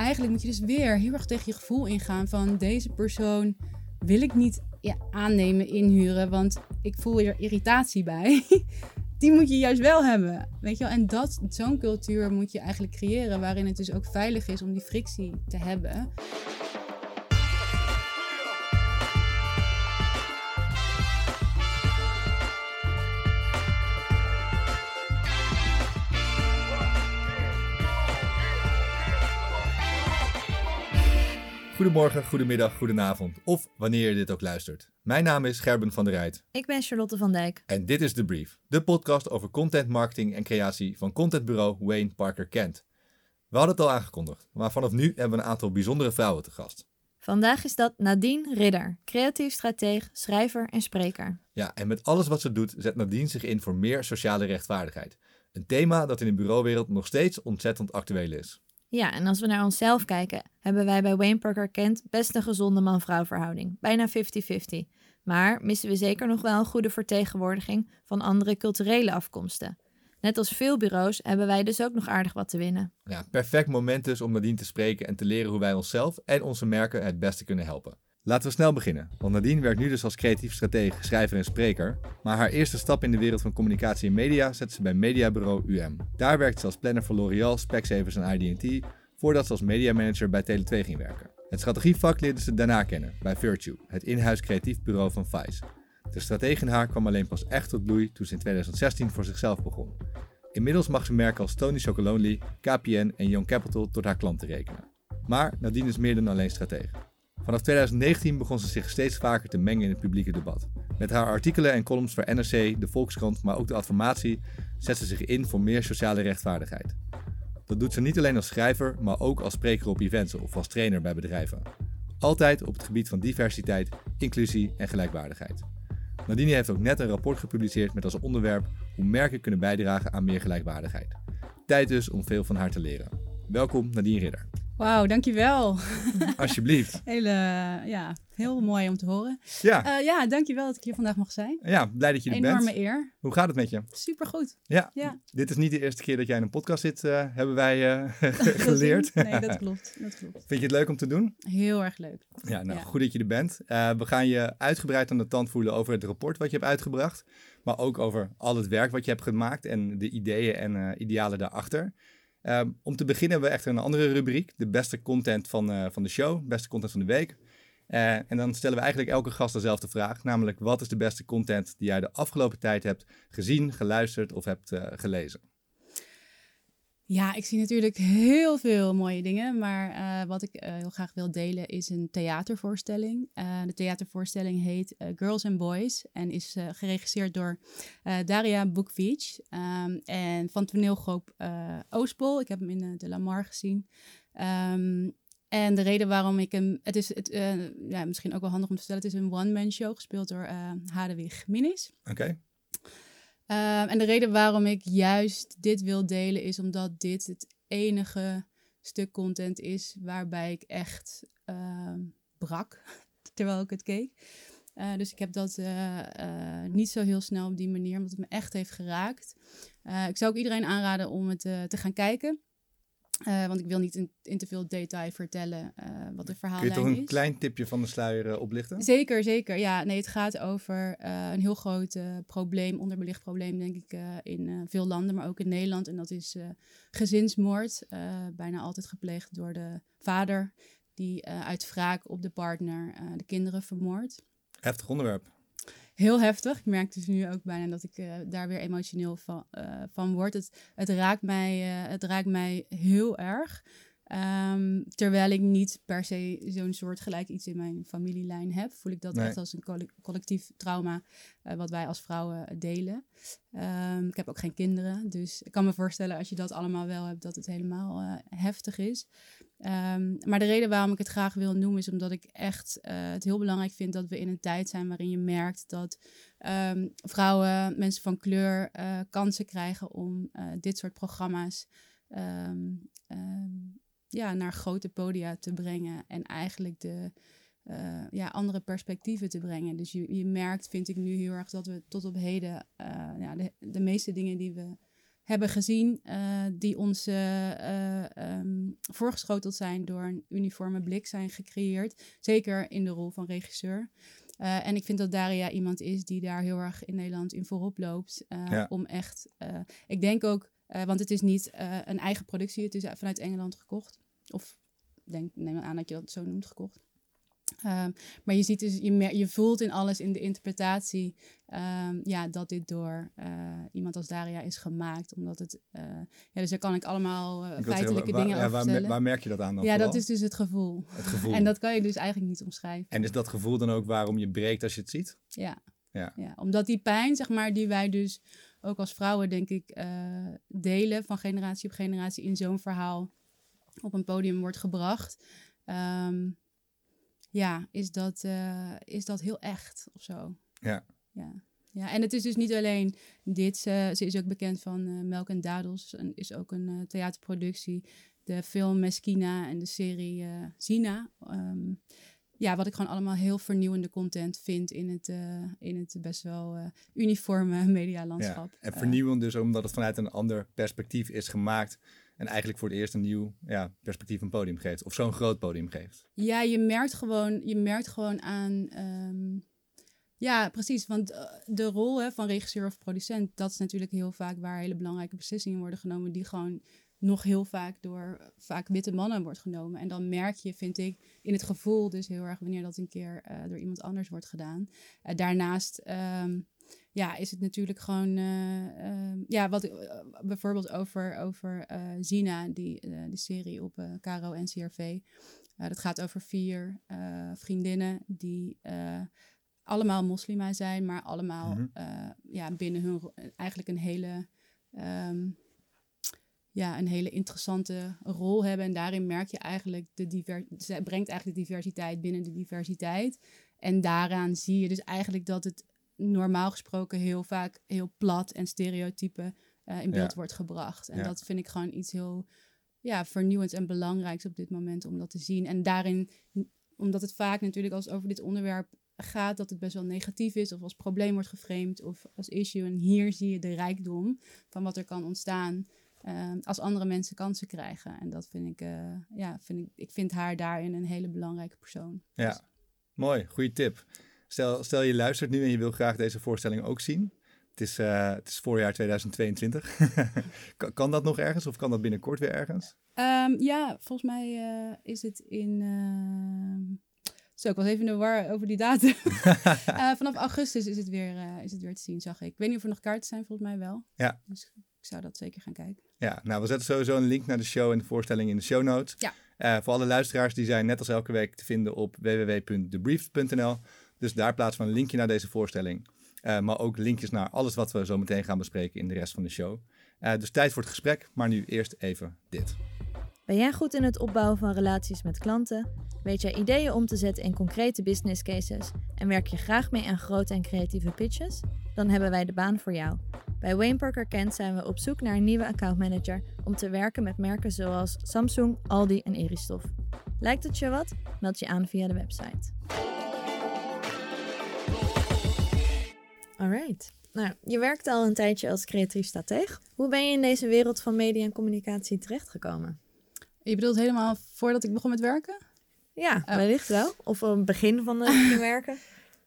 eigenlijk moet je dus weer heel erg tegen je gevoel ingaan van deze persoon wil ik niet ja, aannemen, inhuren, want ik voel er irritatie bij. Die moet je juist wel hebben. Weet je wel? En dat, zo'n cultuur moet je eigenlijk creëren waarin het dus ook veilig is om die frictie te hebben. Goedemorgen, goedemiddag, goedenavond of wanneer je dit ook luistert. Mijn naam is Gerben van der Rijt. Ik ben Charlotte van Dijk. En dit is The Brief, de podcast over content marketing en creatie van contentbureau Wayne Parker Kent. We hadden het al aangekondigd, maar vanaf nu hebben we een aantal bijzondere vrouwen te gast. Vandaag is dat Nadine Ridder, creatief strateeg, schrijver en spreker. Ja, en met alles wat ze doet zet Nadine zich in voor meer sociale rechtvaardigheid. Een thema dat in de bureauwereld nog steeds ontzettend actueel is. Ja, en als we naar onszelf kijken, hebben wij bij Wayne Parker Kent best een gezonde man-vrouw verhouding. Bijna 50-50. Maar missen we zeker nog wel een goede vertegenwoordiging van andere culturele afkomsten. Net als veel bureaus hebben wij dus ook nog aardig wat te winnen. Ja, perfect moment dus om Nadine te spreken en te leren hoe wij onszelf en onze merken het beste kunnen helpen. Laten we snel beginnen, want Nadine werkt nu dus als creatief stratege, schrijver en spreker. Maar haar eerste stap in de wereld van communicatie en media zette ze bij mediabureau UM. Daar werkte ze als planner voor L'Oréal, Specsavers en IDT, voordat ze als mediamanager bij Tele2 ging werken. Het strategievak leerde ze daarna kennen, bij Virtue, het in-huis creatief bureau van Vice. De stratege in haar kwam alleen pas echt tot bloei toen ze in 2016 voor zichzelf begon. Inmiddels mag ze merken als Tony Chocolonely, KPN en Young Capital tot haar klanten rekenen. Maar Nadine is meer dan alleen stratege. Vanaf 2019 begon ze zich steeds vaker te mengen in het publieke debat. Met haar artikelen en columns voor NRC, de Volkskrant, maar ook de Adformatie zet ze zich in voor meer sociale rechtvaardigheid. Dat doet ze niet alleen als schrijver, maar ook als spreker op events of als trainer bij bedrijven. Altijd op het gebied van diversiteit, inclusie en gelijkwaardigheid. Nadine heeft ook net een rapport gepubliceerd met als onderwerp hoe merken kunnen bijdragen aan meer gelijkwaardigheid. Tijd dus om veel van haar te leren. Welkom Nadine Ridder. Wauw, dankjewel. Alsjeblieft. Hele, ja, heel mooi om te horen. Ja. Uh, ja, dankjewel dat ik hier vandaag mag zijn. Ja, blij dat je er Enorme bent. eer. Hoe gaat het met je? Supergoed. Ja. Ja. Dit is niet de eerste keer dat jij in een podcast zit, uh, hebben wij uh, geleerd. nee, dat klopt. dat klopt. Vind je het leuk om te doen? Heel erg leuk. Ja, nou Ja. goed dat je er bent. we gaan je uitgebreid aan de tand voelen over het rapport wat je hebt uitgebracht. Maar ook over al het werk wat je hebt gemaakt en de ideeën en idealen daarachter. Um, om te beginnen hebben we echt een andere rubriek. De beste content van, uh, van de show, beste content van de week. Uh, en dan stellen we eigenlijk elke gast dezelfde vraag. Namelijk, wat is de beste content die jij de afgelopen tijd hebt gezien, geluisterd of hebt uh, gelezen? Ja, ik zie natuurlijk heel veel mooie dingen. Maar uh, wat ik uh, heel graag wil delen is een theatervoorstelling. Uh, de theatervoorstelling heet Girls and Boys en is geregisseerd door Daria Bukvic. Um, en van toneelgroep Oostpol. Ik heb hem in de Lamar gezien. Um, en de reden waarom ik hem... Het is het, ja, misschien ook wel handig om te vertellen. Het is een one-man show gespeeld door Hadewig Minis. Oké. Um, en de reden waarom ik juist dit wil delen is omdat dit het enige stuk content is waarbij ik echt uh, brak terwijl ik het keek. Uh, dus ik heb dat uh, niet zo heel snel op die manier, omdat het me echt heeft geraakt. ik zou ook iedereen aanraden om het te gaan kijken. Uh, want ik wil niet in, in, te veel detail vertellen uh, wat de verhaallijn is. Kun je toch een is. klein tipje van de sluier uh, oplichten? Zeker, zeker. Ja, nee, het gaat over een heel groot probleem, onderbelicht probleem, denk ik, in veel landen, maar ook in Nederland. En dat is gezinsmoord. bijna altijd gepleegd door de vader, die uit wraak op de partner de kinderen vermoordt. Heftig onderwerp. Heel heftig. Ik merk dus nu ook bijna dat ik uh, daar weer emotioneel van, uh, van word. Het, het, raakt mij, uh, het raakt mij heel erg. Um, terwijl ik niet per se zo'n soort gelijk iets in mijn familielijn heb, voel ik dat Nee. echt als een collectief trauma wat wij als vrouwen delen. Um, ik heb ook geen kinderen, dus ik kan me voorstellen als je dat allemaal wel hebt, dat het helemaal heftig is. Um, maar de reden waarom ik het graag wil noemen is omdat ik echt uh, het heel belangrijk vind dat we in een tijd zijn waarin je merkt dat um, vrouwen, mensen van kleur uh, kansen krijgen om uh, dit soort programma's um, ja, naar grote podia te brengen en eigenlijk de ja, andere perspectieven te brengen. Dus je, je merkt, vind ik nu heel erg, dat we tot op heden ja, de, de meeste dingen die we hebben gezien, uh, die ons uh, um, voorgeschoteld zijn door een uniforme blik zijn gecreëerd. Zeker in de rol van regisseur. en ik vind dat Daria iemand is die daar heel erg in Nederland in voorop loopt. Ja. Om echt, ik denk ook, want het is niet een eigen productie, het is vanuit Engeland gekocht. Of denk, neem aan dat je dat zo noemt, gekocht. Um, maar je ziet dus, je, je voelt in alles in de interpretatie um, ja, dat dit door uh, iemand als Daria is gemaakt. Omdat het, uh, ja, dus daar kan ik allemaal uh, feitelijke dingen ja, over vertellen. Waar, waar, merk je dat aan dan? Ja, dat is dus het gevoel. Het gevoel. en dat kan je dus eigenlijk niet omschrijven. En is dat gevoel dan ook waarom je breekt als je het ziet? Ja. Ja. ja omdat die pijn, zeg maar, die wij dus ook als vrouwen, denk ik, delen van generatie op generatie in zo'n verhaal op een podium wordt gebracht. Um, ja, is dat, uh, is dat heel echt of zo. Ja. ja. Ja, en het is dus niet alleen dit. Ze is ook bekend van uh, Melk en Dadels. En is ook een theaterproductie. De film Meskina en de serie Zina. Um, ja, wat ik gewoon allemaal heel vernieuwende content vind in het, in het best wel uniforme medialandschap. Ja, en vernieuwend dus omdat het vanuit een ander perspectief is gemaakt. En eigenlijk voor het eerst een nieuw ja, perspectief een podium geeft. Of zo'n groot podium geeft. Ja, je merkt gewoon, je merkt gewoon aan. Ehm, ja, precies. Want eh, de rol hè, van regisseur of producent, dat is natuurlijk heel vaak waar hele belangrijke beslissingen worden genomen. Die gewoon nog heel vaak door vaak witte mannen wordt genomen. En dan merk je, vind ik, in het gevoel dus heel erg wanneer dat een keer uh, door iemand anders wordt gedaan. Uh, daarnaast. Um, ja, is het natuurlijk gewoon. Uh, ja, wat uh, bijvoorbeeld over, over Zina, die, de serie op uh, Caro en CRV. dat gaat over vier vriendinnen die allemaal moslima zijn, maar allemaal mm -hmm. ja, binnen hun eigenlijk een hele. Um, ja, een hele interessante rol hebben. En daarin merk je eigenlijk de diversiteit. Brengt eigenlijk de diversiteit binnen de diversiteit. En daaraan zie je dus eigenlijk dat het normaal gesproken heel vaak heel plat en stereotype uh, in beeld wordt gebracht. En dat vind ik gewoon iets heel ja, vernieuwends en belangrijks op dit moment om dat te zien. En daarin, omdat het vaak natuurlijk als over dit onderwerp gaat, dat het best wel negatief is of als probleem wordt geframed of als issue. En hier zie je de rijkdom van wat er kan ontstaan. Uh, als andere mensen kansen krijgen. En dat vind ik, uh, ja, vind ik, ik vind haar daarin een hele belangrijke persoon. Ja, dus. mooi, goede tip. Stel, stel je luistert nu en je wil graag deze voorstelling ook zien. Het is, uh, het is voorjaar 2022. kan, kan, dat nog ergens of kan dat binnenkort weer ergens? Um, ja, volgens mij uh, is het in. Uh, zo, ik was even in de war over die datum. Eh, vanaf augustus is het, weer, is het weer te zien, zag ik. Ik weet niet of er nog kaarten zijn, volgens mij wel. Ja. Dus ik zou dat zeker gaan kijken. Ja, nou, we zetten sowieso een link naar de show en de voorstelling in de show notes. Ja. voor alle luisteraars, die zijn net als elke week te vinden op www.debrief.nl. Dus daar plaatsen we een linkje naar deze voorstelling. Uh, maar ook linkjes naar alles wat we zo meteen gaan bespreken in de rest van de show. Uh, dus tijd voor het gesprek, maar nu eerst even dit. Ben jij goed in het opbouwen van relaties met klanten? Weet jij ideeën om te zetten in concrete business cases? En werk je graag mee aan grote en creatieve pitches? Dan hebben wij de baan voor jou. Bij Wayne Parker Kent zijn we op zoek naar een nieuwe accountmanager om te werken met merken zoals Samsung, Aldi en Eristoff. Lijkt het je wat? Meld je aan via de website. Alright. Nou, je werkt al een tijdje als creatief strateeg. Hoe ben je in deze wereld van media en communicatie terechtgekomen? Je bedoelt helemaal voordat ik begon met werken? Ja, oh. wellicht wel. Of een begin van het werken?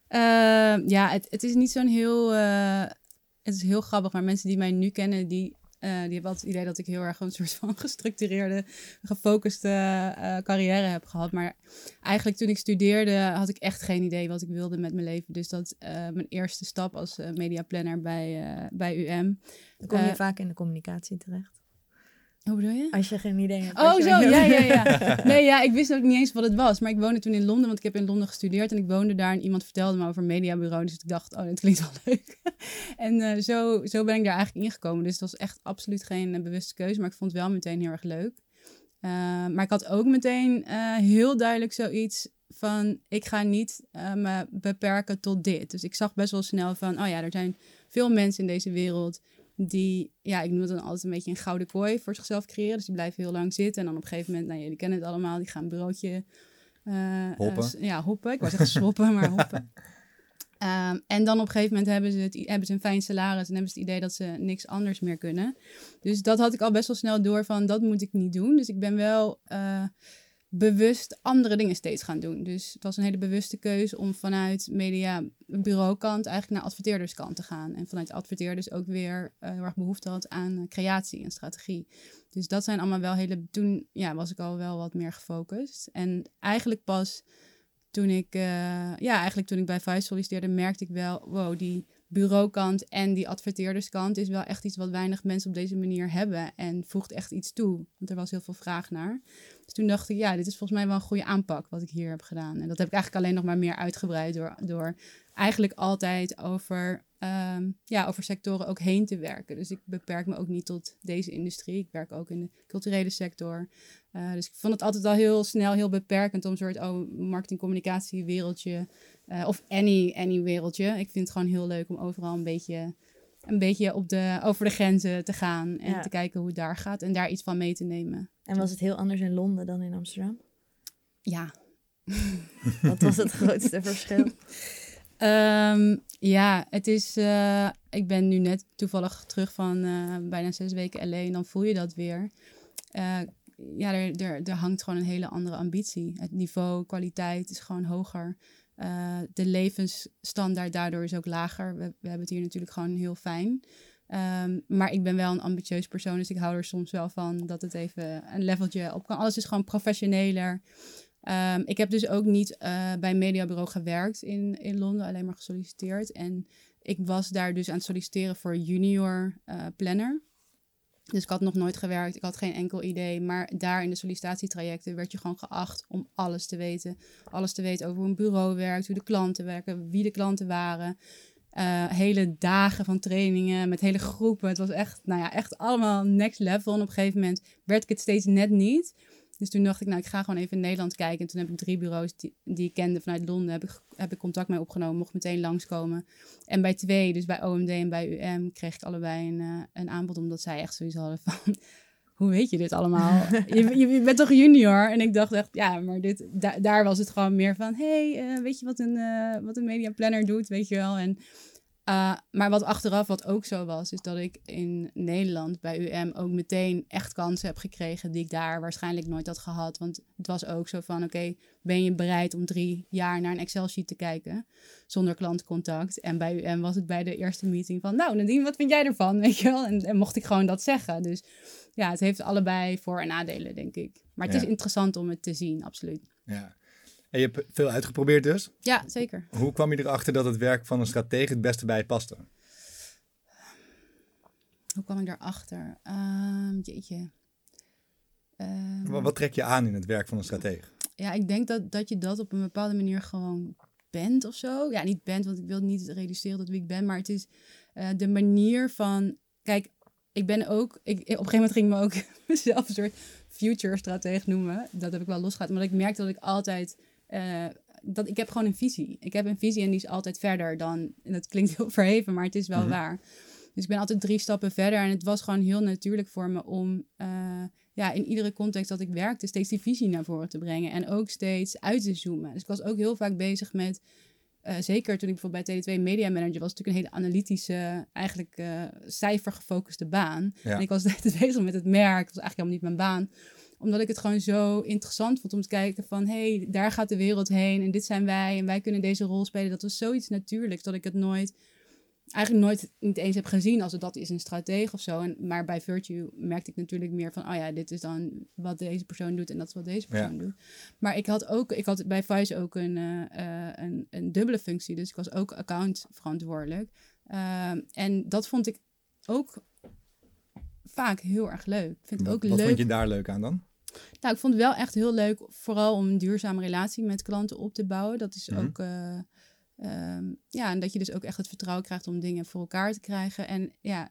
Uh, ja, het, het, is niet zo'n heel... Uh, het is heel grappig, maar mensen die mij nu kennen, die die hebben altijd het idee dat ik heel erg een soort van gestructureerde, gefocuste uh, carrière heb gehad. Maar eigenlijk toen ik studeerde had ik echt geen idee wat ik wilde met mijn leven. Dus dat uh, mijn eerste stap als mediaplanner bij, bij UM. Dan kom je vaak in de communicatie terecht. Hoe bedoel je? Als je geen idee hebt. Oh, zo, ja, ja, ja. Nee, ja, ik wist ook niet eens wat het was. Maar ik woonde toen in Londen, want ik heb in Londen gestudeerd. En ik woonde daar en iemand vertelde me over een mediabureau. Dus ik dacht, oh, dat klinkt wel leuk. en uh, zo, zo ben ik daar eigenlijk ingekomen. Dus het was echt absoluut geen uh, bewuste keuze. Maar ik vond het wel meteen heel erg leuk. Uh, maar ik had ook meteen heel duidelijk zoiets van... Ik ga niet me beperken tot dit. Dus ik zag best wel snel van, oh ja, er zijn veel mensen in deze wereld die, ja, ik noem het dan altijd een beetje een gouden kooi voor zichzelf creëren. Dus die blijven heel lang zitten. En dan op een gegeven moment, nou jullie kennen het allemaal, die gaan een broodje... Uh, hoppen. Uh, ja, hoppen. Ik was echt sloppen, maar hoppen. Ehm, en dan op een gegeven moment hebben ze, het, hebben ze een fijn salaris en hebben ze het idee dat ze niks anders meer kunnen. Dus dat had ik al best wel snel door van dat moet ik niet doen. Dus ik ben wel eh, bewust andere dingen steeds gaan doen. Dus het was een hele bewuste keuze om vanuit media bureaukant eigenlijk naar adverteerderskant te gaan. En vanuit adverteerders ook weer uh, heel erg behoefte had aan eh, creatie en strategie. Dus dat zijn allemaal wel hele. Toen ja, was ik al wel wat meer gefocust. En eigenlijk pas toen ik, uh, ja, eigenlijk toen ik bij Vice solliciteerde, merkte ik wel, wow, die bureaukant en die adverteerderskant is wel echt iets wat weinig mensen op deze manier hebben en voegt echt iets toe. Want er was heel veel vraag naar. Dus toen dacht ik, ja, dit is volgens mij wel een goede aanpak wat ik hier heb gedaan. En dat heb ik eigenlijk alleen nog maar meer uitgebreid door, door eigenlijk altijd over, ehm, ja, over sectoren ook heen te werken. Dus ik beperk me ook niet tot deze industrie. Ik werk ook in de culturele sector. Uh, dus ik vond het altijd al heel snel heel beperkend om een soort oh, marketing-communicatie wereldje uh, of any, any wereldje. Ik vind het gewoon heel leuk om overal een beetje, een beetje op de, over de grenzen te gaan en te kijken hoe het daar gaat en daar iets van mee te nemen. En was het heel anders in Londen dan in Amsterdam? Ja. Wat was het grootste verschil? Um, ja, het is. Uh, ik ben nu net toevallig terug van uh, bijna zes weken alleen. Dan voel je dat weer. Uh, ja, er, er, er hangt gewoon een hele andere ambitie. Het niveau, kwaliteit is gewoon hoger. De levensstandaard daardoor is ook lager. We, we, hebben het hier natuurlijk gewoon heel fijn. Um, maar ik ben wel een ambitieus persoon, dus ik hou er soms wel van dat het even een leveltje op kan. Alles is gewoon professioneler. Um, ik heb dus ook niet uh, bij een mediabureau gewerkt in, in Londen, alleen maar gesolliciteerd. En ik was daar dus aan het solliciteren voor junior uh, planner. Dus ik had nog nooit gewerkt, ik had geen enkel idee. Maar daar in de sollicitatietrajecten werd je gewoon geacht om alles te weten. Alles te weten over hoe een bureau werkt, hoe de klanten werken, wie de klanten waren. Uh, hele dagen van trainingen met hele groepen. Het was echt, nou ja, echt allemaal next level. En op een gegeven moment werd ik het steeds net niet. Dus toen dacht ik, nou, ik ga gewoon even in Nederland kijken. En toen heb ik drie bureaus die, die ik kende vanuit Londen, heb ik, heb ik contact mee opgenomen, mocht meteen langskomen. En bij twee, dus bij OMD en bij UM, kreeg ik allebei een, uh, een aanbod, omdat zij echt zoiets hadden van, hoe weet je dit allemaal? je, je, bent toch junior? En ik dacht echt, ja, maar dit, da, daar was het gewoon meer van, hey, uh, weet je wat een, uh, wat een media planner doet, weet je wel? En uh, maar wat achteraf wat ook zo was, is dat ik in Nederland bij UM ook meteen echt kansen heb gekregen die ik daar waarschijnlijk nooit had gehad. Want het was ook zo van, oké, ben je bereid om drie jaar naar een Excel-sheet te kijken zonder klantcontact? En bij UM was het bij de eerste meeting van, nou Nadine, wat vind jij ervan? Weet je wel? En, en mocht ik gewoon dat zeggen. Dus ja, het heeft allebei voor- en nadelen, denk ik. Maar het Ja. is interessant om het te zien, absoluut. Ja. En je hebt veel uitgeprobeerd dus. Ja, zeker. Hoe kwam je erachter dat het werk van een stratege het beste bij je paste? Hoe kwam ik daarachter? Ehm jeetje. Ehm, Wa- Wat trek je aan in het werk van een stratege? Ja, ik denk dat, dat je dat op een bepaalde manier gewoon bent of zo. Ja, niet bent, want ik wil niet reduceren tot wie ik ben. Maar het is eh, de manier van... Kijk, ik ben ook... Ik, op een gegeven moment ging ik me ook mezelf een soort future stratege noemen. Dat heb ik wel losgelaten. Maar ik merk dat ik altijd... eh, dat ik heb gewoon een visie. Ik heb een visie en die is altijd verder dan... En dat klinkt heel verheven, maar het is wel Mhm. waar. Dus ik ben altijd drie stappen verder. En het was gewoon heel natuurlijk voor me om... eh, ja, in iedere context dat ik werkte, steeds die visie naar voren te brengen. En ook steeds uit te zoomen. Dus ik was ook heel vaak bezig met, eh, zeker toen ik bijvoorbeeld bij Tele2 Media Manager was, natuurlijk een hele analytische, eigenlijk eh cijfergefocuste baan. Ja. En ik was de hele tijd bezig met het merk, dat was eigenlijk helemaal niet mijn baan. Omdat ik het gewoon zo interessant vond om te kijken van, hé, hey, daar gaat de wereld heen en dit zijn wij en wij kunnen deze rol spelen. Dat was zoiets natuurlijks dat ik het nooit eigenlijk nooit niet eens heb gezien als het dat is een stratege of zo. En, maar bij Virtue merkte ik natuurlijk meer van, oh ja, dit is dan wat deze persoon doet en dat is wat deze persoon doet. Maar ik had ook, ik had bij Vice ook een, eh, eh, een, een dubbele functie, dus ik was ook account verantwoordelijk. Ehm, en dat vond ik ook vaak heel erg leuk. Ik vind het ook Wat leuk. vond je daar leuk aan dan? Nou, ik vond het wel echt heel leuk, vooral om een duurzame relatie met klanten op te bouwen. Dat is Mhm. ook, eh, ehm, ja, en dat je dus ook echt het vertrouwen krijgt om dingen voor elkaar te krijgen. En ja,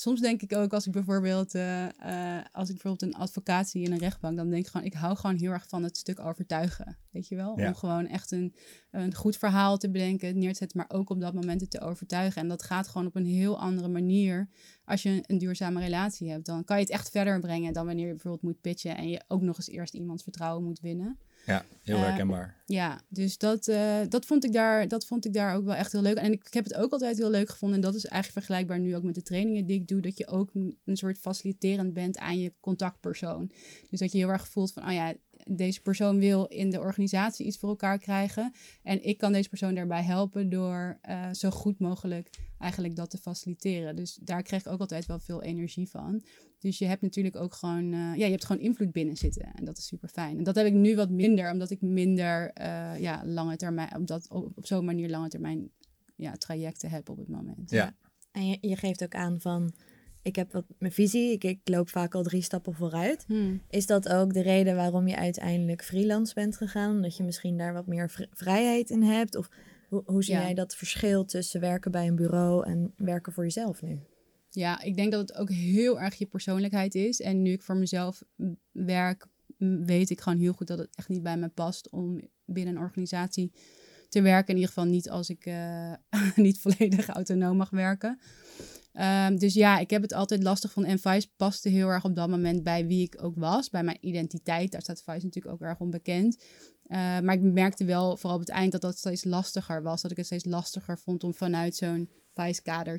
soms denk ik ook als ik bijvoorbeeld, eh, eh, als ik bijvoorbeeld een advocatie in een rechtbank, dan denk ik gewoon, ik hou gewoon heel erg van het stuk overtuigen, weet je wel? Ja. Om gewoon echt een, een goed verhaal te bedenken, neer te zetten, maar ook op dat moment het te overtuigen. En dat gaat gewoon op een heel andere manier als je een duurzame relatie hebt, dan kan je het echt verder brengen dan wanneer je bijvoorbeeld moet pitchen en je ook nog eens eerst iemands vertrouwen moet winnen. Ja, heel Eh, herkenbaar. Ja, dus dat, eh, dat, vond ik daar, dat vond ik daar ook wel echt heel leuk. En ik, ik heb het ook altijd heel leuk gevonden. En dat is eigenlijk vergelijkbaar nu ook met de trainingen die ik doe. Dat je ook een, een soort faciliterend bent aan je contactpersoon. Dus dat je heel erg voelt van, oh ja, deze persoon wil in de organisatie iets voor elkaar krijgen. En ik kan deze persoon daarbij helpen door eh, zo goed mogelijk eigenlijk dat te faciliteren. Dus daar kreeg ik ook altijd wel veel energie van. Dus je hebt natuurlijk ook gewoon, eh, ja, je hebt gewoon invloed binnen zitten. En dat is super fijn. En dat heb ik nu wat minder, omdat ik minder, eh, ja, lange termijn, omdat op, op zo'n manier lange termijn ja, trajecten heb op het moment. Ja. En je, je geeft ook aan van, ik heb wat mijn visie, ik, ik loop vaak al drie stappen vooruit. Hmm. Is dat ook de reden waarom je uiteindelijk freelance bent gegaan? Omdat je misschien daar wat meer vri- vrijheid in hebt? Of hoe, hoe zie Ja. jij dat verschil tussen werken bij een bureau en werken voor jezelf nu? Ja, ik denk dat het ook heel erg je persoonlijkheid is. En nu ik voor mezelf werk, weet ik gewoon heel goed dat het echt niet bij me past om binnen een organisatie te werken. In ieder geval niet als ik eh, niet volledig autonoom mag werken. Ehm, dus ja, ik heb het altijd lastig van. En Vice paste heel erg op dat moment bij wie ik ook was. Bij mijn identiteit. Daar staat Vice natuurlijk ook erg onbekend. Eh, maar ik merkte wel vooral op het eind dat dat steeds lastiger was. Dat ik het steeds lastiger vond om vanuit zo'n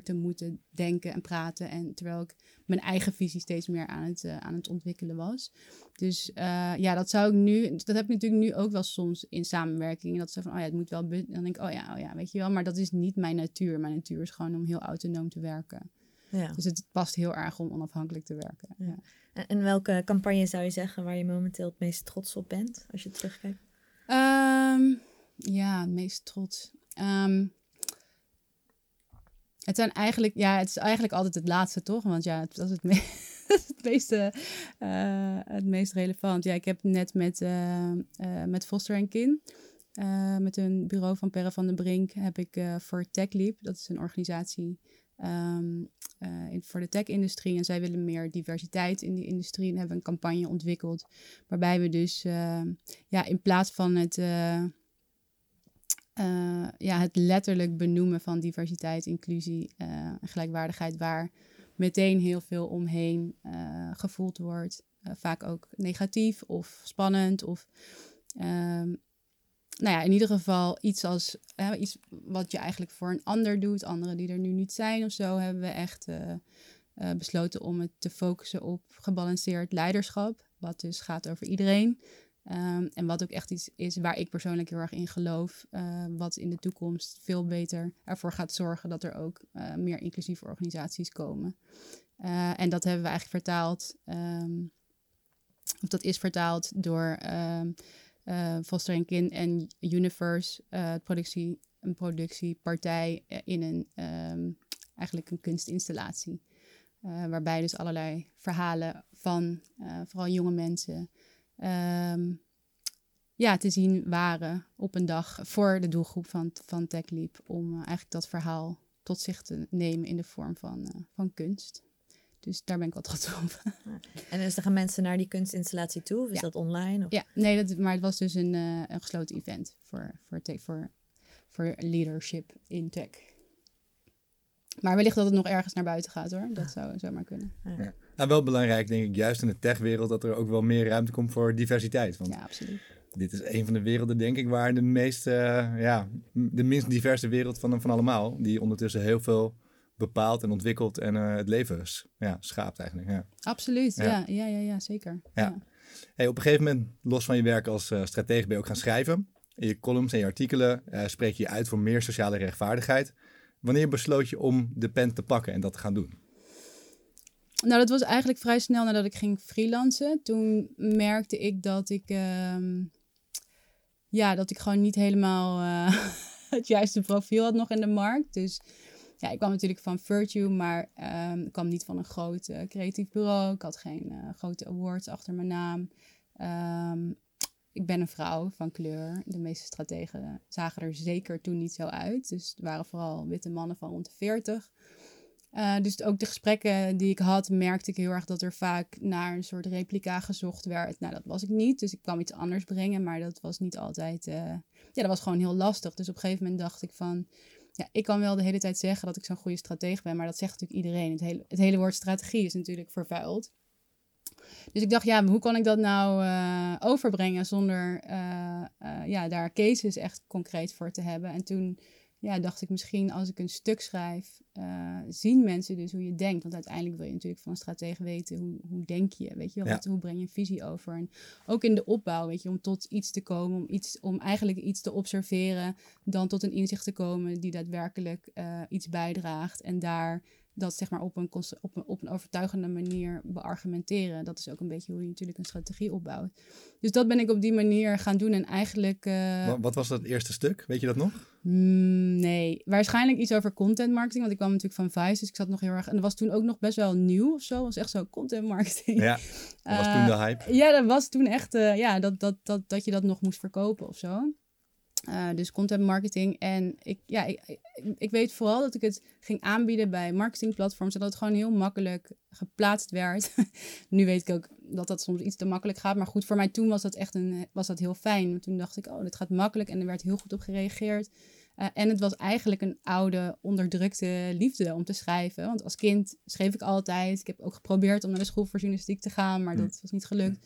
Te moeten denken en praten. En terwijl ik mijn eigen visie steeds meer aan het, eh, aan het ontwikkelen was. Dus eh, ja, dat zou ik nu, dat heb ik natuurlijk nu ook wel soms in samenwerking. Dat ze van, oh ja, het moet wel, dan denk ik, oh ja, oh ja, weet je wel. Maar dat is niet mijn natuur. Mijn natuur is gewoon om heel autonoom te werken. Ja. Dus het past heel erg om onafhankelijk te werken. Ja. En, en welke campagne zou je zeggen waar je momenteel het meest trots op bent, als je terugkijkt? Ehm, ja, het meest trots. Ehm, het zijn eigenlijk, ja, het is eigenlijk altijd het laatste, toch? Want ja, dat is het, me eh, het meest relevant. Ja, ik heb net met, eh, eh, met Foster en Kin, met een bureau van Perre van den Brink, heb ik voor TechLeap, dat is een organisatie ehm, eh, in, voor de tech-industrie. En zij willen meer diversiteit in die industrie en hebben een campagne ontwikkeld, waarbij we dus ja, in plaats van het, eh, ja, het letterlijk benoemen van diversiteit, inclusie eh, en gelijkwaardigheid, waar meteen heel veel omheen eh, gevoeld wordt. Vaak ook negatief of spannend of ehm, nou ja, in ieder geval iets als iets wat je eigenlijk voor een ander doet, anderen die er nu niet zijn of zo, hebben we echt besloten om het te focussen op gebalanceerd leiderschap, wat dus gaat over iedereen. Ehm, en wat ook echt iets is waar ik persoonlijk heel erg in geloof, eh, wat in de toekomst veel beter ervoor gaat zorgen dat er ook eh, meer inclusieve organisaties komen. Eh, en dat hebben we eigenlijk vertaald, ehm, of dat is vertaald door eh, Foster en Kin en Universe, productie, een productiepartij in een, eigenlijk een kunstinstallatie. Waarbij dus allerlei verhalen van vooral jonge mensen ehm, ja, te zien waren op een dag voor de doelgroep van, van TechLeap. Om eh, eigenlijk dat verhaal tot zich te nemen in de vorm van, eh, van kunst. Dus daar ben ik wat trots op. En dus dan gaan mensen naar die kunstinstallatie toe? Of is Ja. dat online? Of? ja, nee, dat, maar het was dus een, eh, een gesloten event voor, voor, tech, voor, voor leadership in tech. Maar wellicht dat het nog ergens naar buiten gaat hoor. Dat zou zomaar kunnen. Nou, wel belangrijk, denk ik, juist in de techwereld, dat er ook wel meer ruimte komt voor diversiteit. Want Ja, absoluut. dit is een van de werelden, denk ik, waar de meest, eh, ja, de minst diverse wereld van, van allemaal, die ondertussen heel veel bepaalt en ontwikkelt en eh, het leven ja, schaapt eigenlijk. Ja. Absoluut, Ja. ja, ja, ja, ja, zeker. Ja. Hey, op een gegeven moment, los van je werk als eh stratege, ben je ook gaan schrijven. In je columns en je artikelen spreek je uit voor meer sociale rechtvaardigheid. Wanneer besloot je om de pen te pakken en dat te gaan doen? Nou, dat was eigenlijk vrij snel nadat ik ging freelancen. Toen merkte ik dat ik, ehm, ja, dat ik gewoon niet helemaal eh, het juiste profiel had nog in de markt. Dus ja, ik kwam natuurlijk van Virtue, maar ehm, ik kwam niet van een groot eh, creatief bureau. Ik had geen eh, grote awards achter mijn naam. Ehm, ik ben een vrouw van kleur. De meeste strategen zagen er zeker toen niet zo uit. Dus het waren vooral witte mannen van rond de 40. Eh, dus ook de gesprekken die ik had, merkte ik heel erg dat er vaak naar een soort replica gezocht werd. Nou, dat was ik niet. Dus ik kwam iets anders brengen, maar dat was niet altijd. eh, ja, dat was gewoon heel lastig. Dus op een gegeven moment dacht ik van. ja, ik kan wel de hele tijd zeggen dat ik zo'n goede stratege ben, maar dat zegt natuurlijk iedereen. Het hele, het hele woord strategie is natuurlijk vervuild. Dus ik dacht, ja, hoe kan ik dat nou uh, overbrengen zonder ja, daar cases echt concreet voor te hebben? En toen ja, dacht ik misschien als ik een stuk schrijf, zien mensen dus hoe je denkt. Want uiteindelijk wil je natuurlijk van een stratege weten, hoe, hoe denk je? Weet je, wat, hoe breng je een visie over? En ook in de opbouw, weet je, om tot iets te komen, om, iets, om eigenlijk iets te observeren, dan tot een inzicht te komen die daadwerkelijk iets bijdraagt. En daar dat zeg maar op een, op een, op een overtuigende manier beargumenteren. Dat is ook een beetje hoe je natuurlijk een strategie opbouwt. Dus dat ben ik op die manier gaan doen. En eigenlijk. Uh... Wat was dat eerste stuk? Weet je dat nog? Mm, nee, waarschijnlijk iets over content marketing. Want ik kwam natuurlijk van Vice, dus ik zat nog heel erg. En dat was toen ook nog best wel nieuw of zo. Was echt zo content marketing. Ja, dat was toen de hype. Ja, dat was toen echt. Uh, ja, dat, dat, dat, dat je dat nog moest verkopen of zo. Uh, dus content marketing. En ik, ja, ik, ik, weet vooral dat ik het ging aanbieden bij marketingplatforms. Zodat het gewoon heel makkelijk geplaatst werd. nu weet ik ook dat dat soms iets te makkelijk gaat. Maar goed, voor mij toen was dat echt een, was dat heel fijn. Want toen dacht ik, oh, dit gaat makkelijk. En er werd heel goed op gereageerd. Uh, en het was eigenlijk een oude, onderdrukte liefde om te schrijven. Want als kind schreef ik altijd. Ik heb ook geprobeerd om naar de school voor journalistiek te gaan. Maar mm. dat was niet gelukt.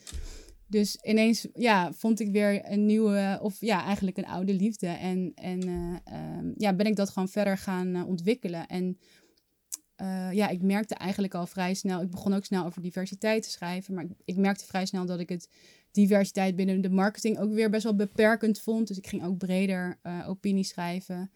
Dus ineens ja, vond ik weer een nieuwe, of ja, eigenlijk een oude liefde. En, en uh, ja, ben ik dat gewoon verder gaan uh, ontwikkelen. En uh, ja, ik merkte eigenlijk al vrij snel, ik begon ook snel over diversiteit te schrijven, maar ik, merkte vrij snel dat ik het diversiteit binnen de marketing ook weer best wel beperkend vond. Dus ik ging ook breder opinie schrijven.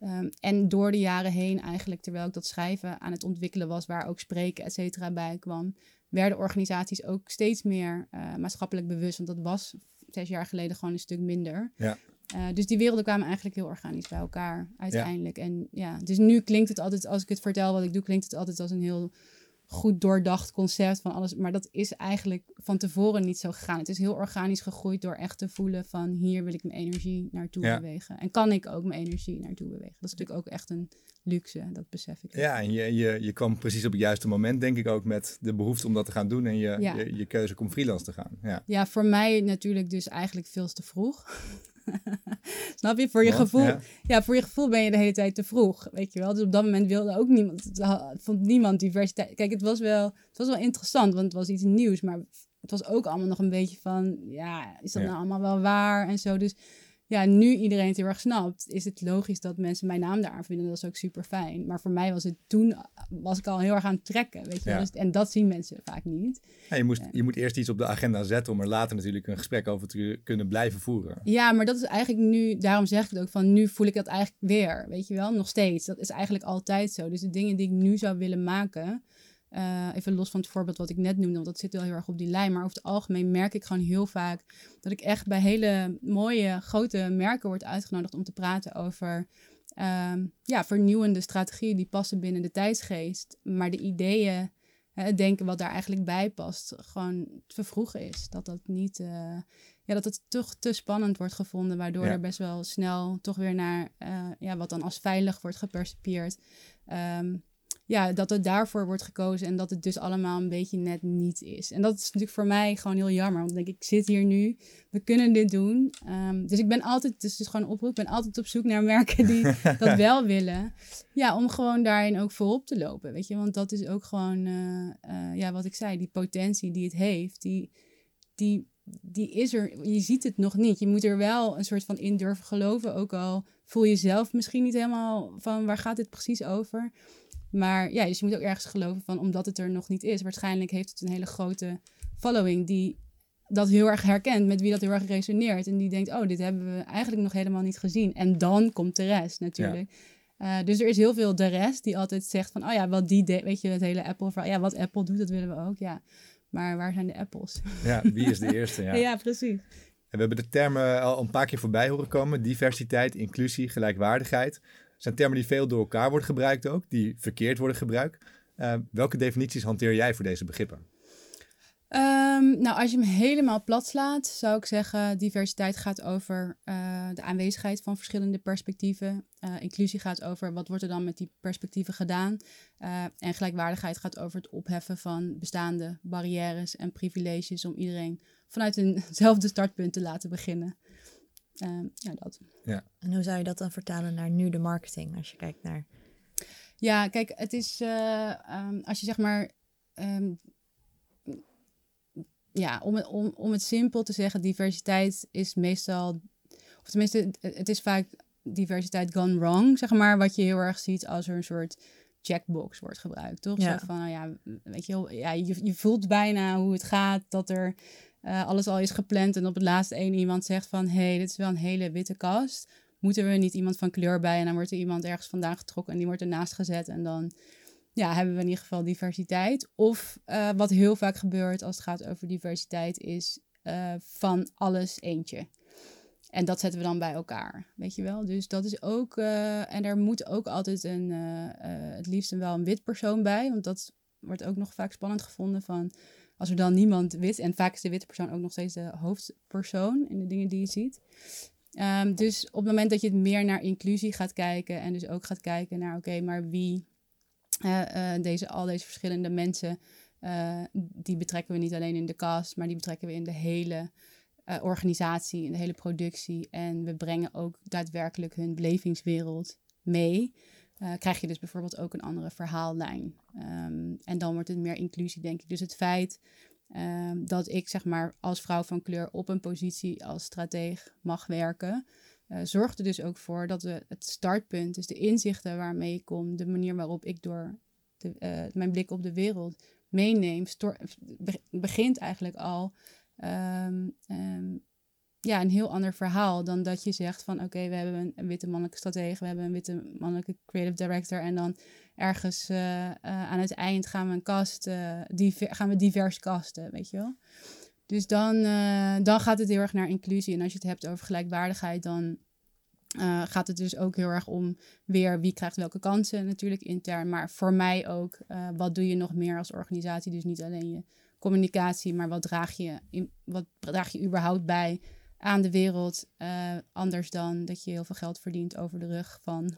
Um, en door de jaren heen eigenlijk, terwijl ik dat schrijven aan het ontwikkelen was, waar ook spreken, et cetera, bij kwam, werden organisaties ook steeds meer uh, maatschappelijk bewust. Want dat was zes jaar geleden gewoon een stuk minder. Ja. Uh, dus die werelden kwamen eigenlijk heel organisch bij elkaar uiteindelijk. Ja. En ja, dus nu klinkt het altijd, als ik het vertel wat ik doe, klinkt het altijd als een heel goed doordacht concept van alles. Maar dat is eigenlijk van tevoren niet zo gegaan. Het is heel organisch gegroeid door echt te voelen van hier wil ik mijn energie naartoe bewegen. En kan ik ook mijn energie naartoe bewegen. Dat is natuurlijk ook echt een luxe, dat besef ik. Ja, en je, je, je kwam precies op het juiste moment, denk ik ook, met de behoefte om dat te gaan doen en je, ja. je, je, keuze om freelance te gaan. Ja. ja, voor mij natuurlijk dus eigenlijk veel te vroeg. Snap je? Voor je, gevoel, ja. voor je gevoel ben je de hele tijd te vroeg, weet je wel. Dus op dat moment wilde ook niemand, vond niemand diversiteit. Kijk, het was wel, het was wel interessant, want het was iets nieuws, maar het was ook allemaal nog een beetje van, ja, is dat nou allemaal wel waar en zo. Dus ja, nu iedereen het heel erg snapt, is het logisch dat mensen mijn naam daar vinden. Dat is ook super fijn. Maar voor mij was het toen, was ik al heel erg aan het trekken, weet je ja. dus, En dat zien mensen vaak niet. Ja, je, moest, je moet eerst iets op de agenda zetten om er later natuurlijk een gesprek over te kunnen blijven voeren. Ja, maar dat is eigenlijk nu, daarom zeg ik het ook van, nu voel ik dat eigenlijk weer, weet je wel, nog steeds. Dat is eigenlijk altijd zo. Dus de dingen die ik nu zou willen maken, uh, even los van het voorbeeld wat ik net noemde, want dat zit wel heel erg op die lijn. Maar over het algemeen merk ik gewoon heel vaak dat ik echt bij hele mooie, grote merken word uitgenodigd om te praten over um, ja, vernieuwende strategieën die passen binnen de tijdsgeest. Maar de ideeën, het denken wat daar eigenlijk bij past, gewoon te vroeg is. Dat dat niet. Uh, ja, dat het toch te spannend wordt gevonden, waardoor ja. er best wel snel toch weer naar uh, ja, wat dan als veilig wordt gepercipieerd. Um, ja, dat het daarvoor wordt gekozen en dat het dus allemaal een beetje net niet is. En dat is natuurlijk voor mij gewoon heel jammer, want ik denk, ik zit hier nu, we kunnen dit doen. Um, dus ik ben altijd, dus, dus gewoon oproep, ik ben altijd op zoek naar merken die dat wel willen. Ja, om gewoon daarin ook voorop te lopen, weet je. Want dat is ook gewoon, uh, uh, ja, wat ik zei, die potentie die het heeft, die, die, die is er, je ziet het nog niet. Je moet er wel een soort van in durven geloven, ook al voel je zelf misschien niet helemaal van waar gaat dit precies over. Maar ja, dus je moet ook ergens geloven van, omdat het er nog niet is, waarschijnlijk heeft het een hele grote following die dat heel erg herkent, met wie dat heel erg resoneert. En die denkt, oh, dit hebben we eigenlijk nog helemaal niet gezien. En dan komt de rest natuurlijk. Ja. Uh, dus er is heel veel de rest die altijd zegt van, oh ja, wat die, weet je, het hele Apple, ja, wat Apple doet, dat willen we ook, ja. Maar waar zijn de apples? Ja, wie is de eerste? Ja, ja precies. En we hebben de termen al een paar keer voorbij horen komen. Diversiteit, inclusie, gelijkwaardigheid zijn termen die veel door elkaar worden gebruikt ook, die verkeerd worden gebruikt. Uh, welke definities hanteer jij voor deze begrippen? Um, nou, als je hem helemaal plat slaat, zou ik zeggen: diversiteit gaat over uh, de aanwezigheid van verschillende perspectieven. Uh, inclusie gaat over wat wordt er dan met die perspectieven gedaan. En gelijkwaardigheid gaat over het opheffen van bestaande barrières en privileges om iedereen vanuit eenzelfde startpunt te laten beginnen. Ehm, ja, dat. En hoe zou je dat dan vertalen naar nu de marketing, als je kijkt naar... Ja, kijk, het is eh, ehm, als je zeg maar. ehm, ja, om het, om, om het simpel te zeggen, diversiteit is meestal. Of tenminste, het, het is vaak diversiteit gone wrong, zeg maar. Wat je heel erg ziet als er een soort checkbox wordt gebruikt, toch? Ja. Zo van, nou ja, weet je wel, ja, je, je voelt bijna hoe het gaat, dat er eh, alles al is gepland en op het laatste één iemand zegt van, hé, hey, dit is wel een hele witte kast. Moeten we niet iemand van kleur bij en dan wordt er iemand ergens vandaan getrokken en die wordt ernaast gezet en dan ja, hebben we in ieder geval diversiteit. Of eh, wat heel vaak gebeurt als het gaat over diversiteit is eh, van alles eentje. En dat zetten we dan bij elkaar, weet je wel. Dus dat is ook, en er moet ook altijd een, het liefst een wel een wit persoon bij. Want dat wordt ook nog vaak spannend gevonden van, als er dan niemand wit, en vaak is de witte persoon ook nog steeds de hoofdpersoon in de dingen die je ziet. Ehm, dus op het moment dat je het meer naar inclusie gaat kijken en dus ook gaat kijken naar, oké, maar wie eh, eh, deze, al deze verschillende mensen, eh, die betrekken we niet alleen in de cast, maar die betrekken we in de hele organisatie, in de hele productie. En we brengen ook daadwerkelijk hun belevingswereld mee. Eh, krijg je dus bijvoorbeeld ook een andere verhaallijn. Ehm, en dan wordt het meer inclusie, denk ik. Dus het feit ehm, dat ik, zeg maar, als vrouw van kleur op een positie als strateeg mag werken, eh, zorgt er dus ook voor dat we het startpunt, dus de inzichten waarmee ik kom, de manier waarop ik door de, eh, mijn blik op de wereld meeneem, begint eigenlijk al ehm, ja, een heel ander verhaal dan dat je zegt van oké, we hebben een, witte mannelijke stratege, we hebben een witte mannelijke creative director en dan ergens eh, eh, aan het eind gaan we een cast, eh, diver- gaan we divers casten, weet je wel. Dus dan, dan gaat het heel erg naar inclusie. En als je het hebt over gelijkwaardigheid, dan gaat het dus ook heel erg om weer wie krijgt welke kansen, natuurlijk intern. Maar voor mij ook, wat doe je nog meer als organisatie? Dus niet alleen je communicatie, maar wat draag je, in, wat draag je überhaupt bij aan de wereld? eh, anders dan dat je heel veel geld verdient over de rug van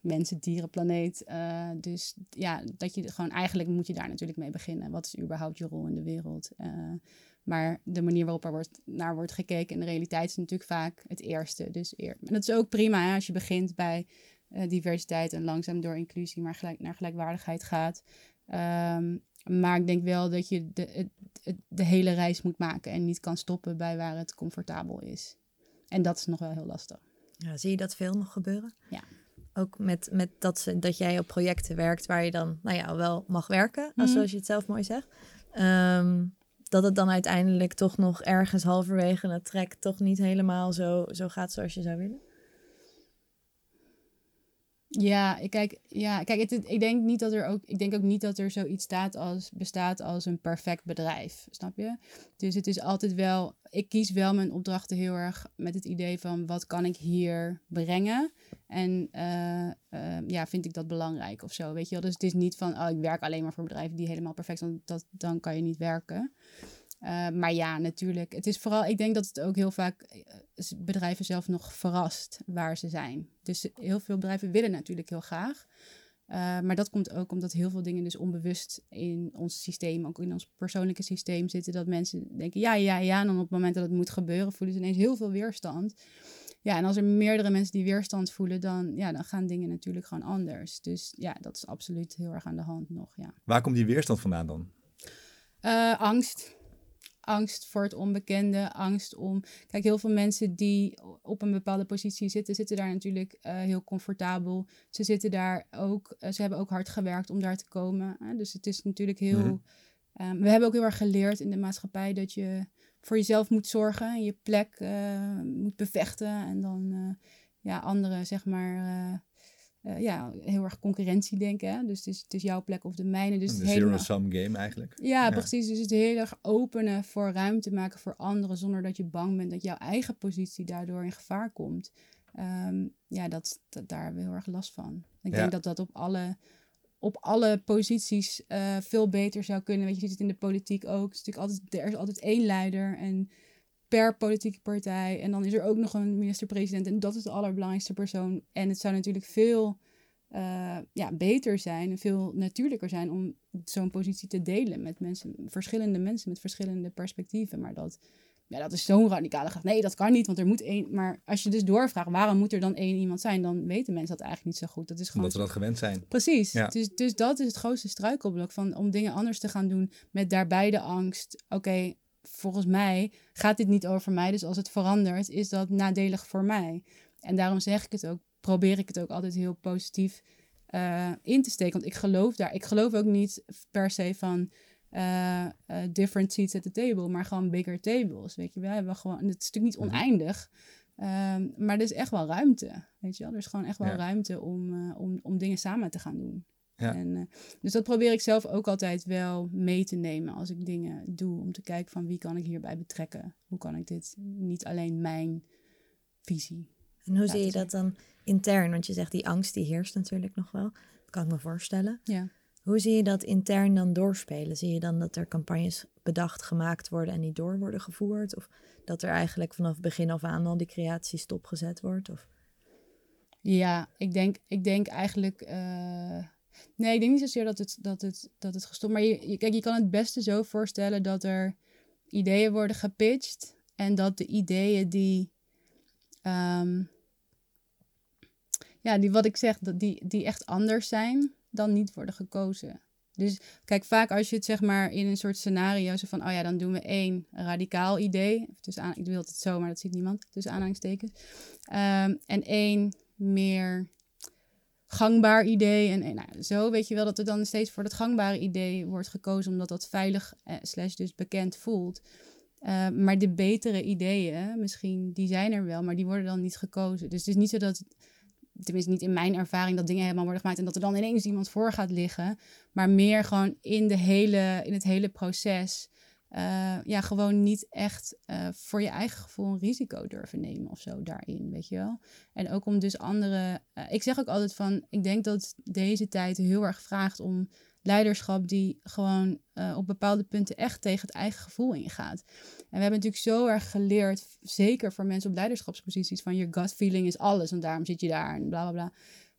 mensen, dieren, planeet. Eh, dus ja, dat je gewoon eigenlijk moet je daar natuurlijk mee beginnen. Wat is überhaupt je rol in de wereld? Eh, maar de manier waarop er wordt, naar wordt gekeken in de realiteit is natuurlijk vaak het eerste. Dus eer. En dat is ook prima als je begint bij diversiteit en langzaam door inclusie maar gelijk, naar gelijkwaardigheid gaat. Ehm, maar ik denk wel dat je de, het, de hele reis moet maken en niet kan stoppen bij waar het comfortabel is. En dat is nog wel heel lastig. Ja, zie je dat veel nog gebeuren? Ja. Ook met, met dat, ze, dat jij op projecten werkt waar je dan nou ja, wel mag werken, als, Mhm. zoals je het zelf mooi zegt. Ehm, dat het dan uiteindelijk toch nog ergens halverwege het trek toch niet helemaal zo, zo gaat zoals je zou willen. Ja, ik kijk, ja, kijk het, ik denk niet dat er ook, ik denk ook niet dat er zoiets staat als, bestaat als een perfect bedrijf, snap je? Dus het is altijd wel, ik kies wel mijn opdrachten heel erg met het idee van wat kan ik hier brengen en eh, eh, ja, vind ik dat belangrijk of zo, weet je wel? Dus het is niet van, oh, ik werk alleen maar voor bedrijven die helemaal perfect zijn, dat, dan kan je niet werken. Eh, maar ja, natuurlijk. Het is vooral, ik denk dat het ook heel vaak eh, bedrijven zelf nog verrast waar ze zijn. Dus heel veel bedrijven willen natuurlijk heel graag. Eh, maar dat komt ook omdat heel veel dingen dus onbewust in ons systeem, ook in ons persoonlijke systeem zitten. Dat mensen denken, ja, ja, ja. En dan op het moment dat het moet gebeuren, voelen ze ineens heel veel weerstand. Ja, en als er meerdere mensen die weerstand voelen, dan, ja, dan gaan dingen natuurlijk gewoon anders. Dus ja, dat is absoluut heel erg aan de hand nog, ja. Waar komt die weerstand vandaan dan? Eh, angst. Angst voor het onbekende, angst om. Kijk, heel veel mensen die op een bepaalde positie zitten, zitten daar natuurlijk eh, heel comfortabel. Ze zitten daar ook, eh, ze hebben ook hard gewerkt om daar te komen. Hè? Dus het is natuurlijk heel. Mhm. ehm, we hebben ook heel erg geleerd in de maatschappij dat je voor jezelf moet zorgen en je plek eh, moet bevechten. En dan ja, anderen, zeg maar. Eh, ja, heel erg concurrentie denken. Hè? Dus het is, het is jouw plek of de mijne. Dus Een zero-sum game eigenlijk. ja, Ja. precies. Dus het heel erg openen voor ruimte maken voor anderen, zonder dat je bang bent dat jouw eigen positie daardoor in gevaar komt. Ehm, ja, dat, dat, daar hebben we heel erg last van. Ik Ja. denk dat dat op alle, op alle posities eh, veel beter zou kunnen. Weet je, je ziet het in de politiek ook. Het is natuurlijk altijd, er is altijd één leider en per politieke partij. En dan is er ook nog een minister-president en dat is de allerbelangrijkste persoon. En het zou natuurlijk veel eh, ja, beter zijn en veel natuurlijker zijn om zo'n positie te delen met mensen, verschillende mensen met verschillende perspectieven. Maar dat, Ja, dat is zo'n radicale graag. Nee, dat kan niet, want er moet één. Maar als je dus doorvraagt, waarom moet er dan één iemand zijn? Dan weten mensen dat eigenlijk niet zo goed. Dat is gewoon. Omdat we dat gewend zijn. Precies. Ja. Dus, dus dat is het grootste struikelblok van om dingen anders te gaan doen met daarbij de angst. Oké, volgens mij gaat dit niet over mij. Dus als het verandert, is dat nadelig voor mij. En daarom zeg ik het ook, probeer ik het ook altijd heel positief eh, in te steken. Want ik geloof daar. Ik geloof ook niet per se van eh, eh, different seats at the table, maar gewoon bigger tables. Weet je, we hebben gewoon. Het is natuurlijk niet Mhm. oneindig. ehm, maar er is echt wel ruimte. Weet je wel? Er is gewoon echt wel Ja. ruimte om, om, om dingen samen te gaan doen. Ja. En, eh, dus dat probeer ik zelf ook altijd wel mee te nemen als ik dingen doe. Om te kijken van wie kan ik hierbij betrekken. Hoe kan ik dit niet alleen mijn visie. En hoe zie je dat dan intern? Want je zegt die angst die heerst natuurlijk nog wel. Dat kan ik me voorstellen. Ja. Hoe zie je dat intern dan doorspelen? Zie je dan dat er campagnes bedacht gemaakt worden en niet door worden gevoerd? Of dat er eigenlijk vanaf begin af aan al die creatie stopgezet wordt? Of... Ja, ik denk, ik denk eigenlijk. eh, nee, ik denk niet zozeer dat het, dat het, dat het gestopt. Maar je, kijk, je kan het beste zo voorstellen dat er ideeën worden gepitcht. En dat de ideeën die. ehm, ja, die wat ik zeg, die, die echt anders zijn, dan niet worden gekozen. Dus kijk, vaak als je het zeg maar in een soort scenario zo van, oh ja, dan doen we één radicaal idee. Dus aan, ik wil het zo, maar dat ziet niemand. Tussen aanhalingstekens. Ehm, en één meer gangbaar idee. En, nou, zo weet je wel dat er dan steeds voor dat gangbare idee wordt gekozen, omdat dat veilig eh, slash dus bekend voelt. Eh, maar de betere ideeën, misschien, die zijn er wel, maar die worden dan niet gekozen. Dus het is niet zo dat, tenminste niet in mijn ervaring, dat dingen helemaal worden gemaakt en dat er dan ineens iemand voor gaat liggen. Maar meer gewoon in, de hele, in het hele proces. Eh, ja, gewoon niet echt eh, voor je eigen gevoel een risico durven nemen of zo daarin, weet je wel. En ook om dus andere. eh, ik zeg ook altijd van, ik denk dat deze tijd heel erg vraagt om leiderschap die gewoon op bepaalde punten echt tegen het eigen gevoel ingaat. En we hebben natuurlijk zo erg geleerd, zeker voor mensen op leiderschapsposities, van je gut feeling is alles en daarom zit je daar en bla bla bla.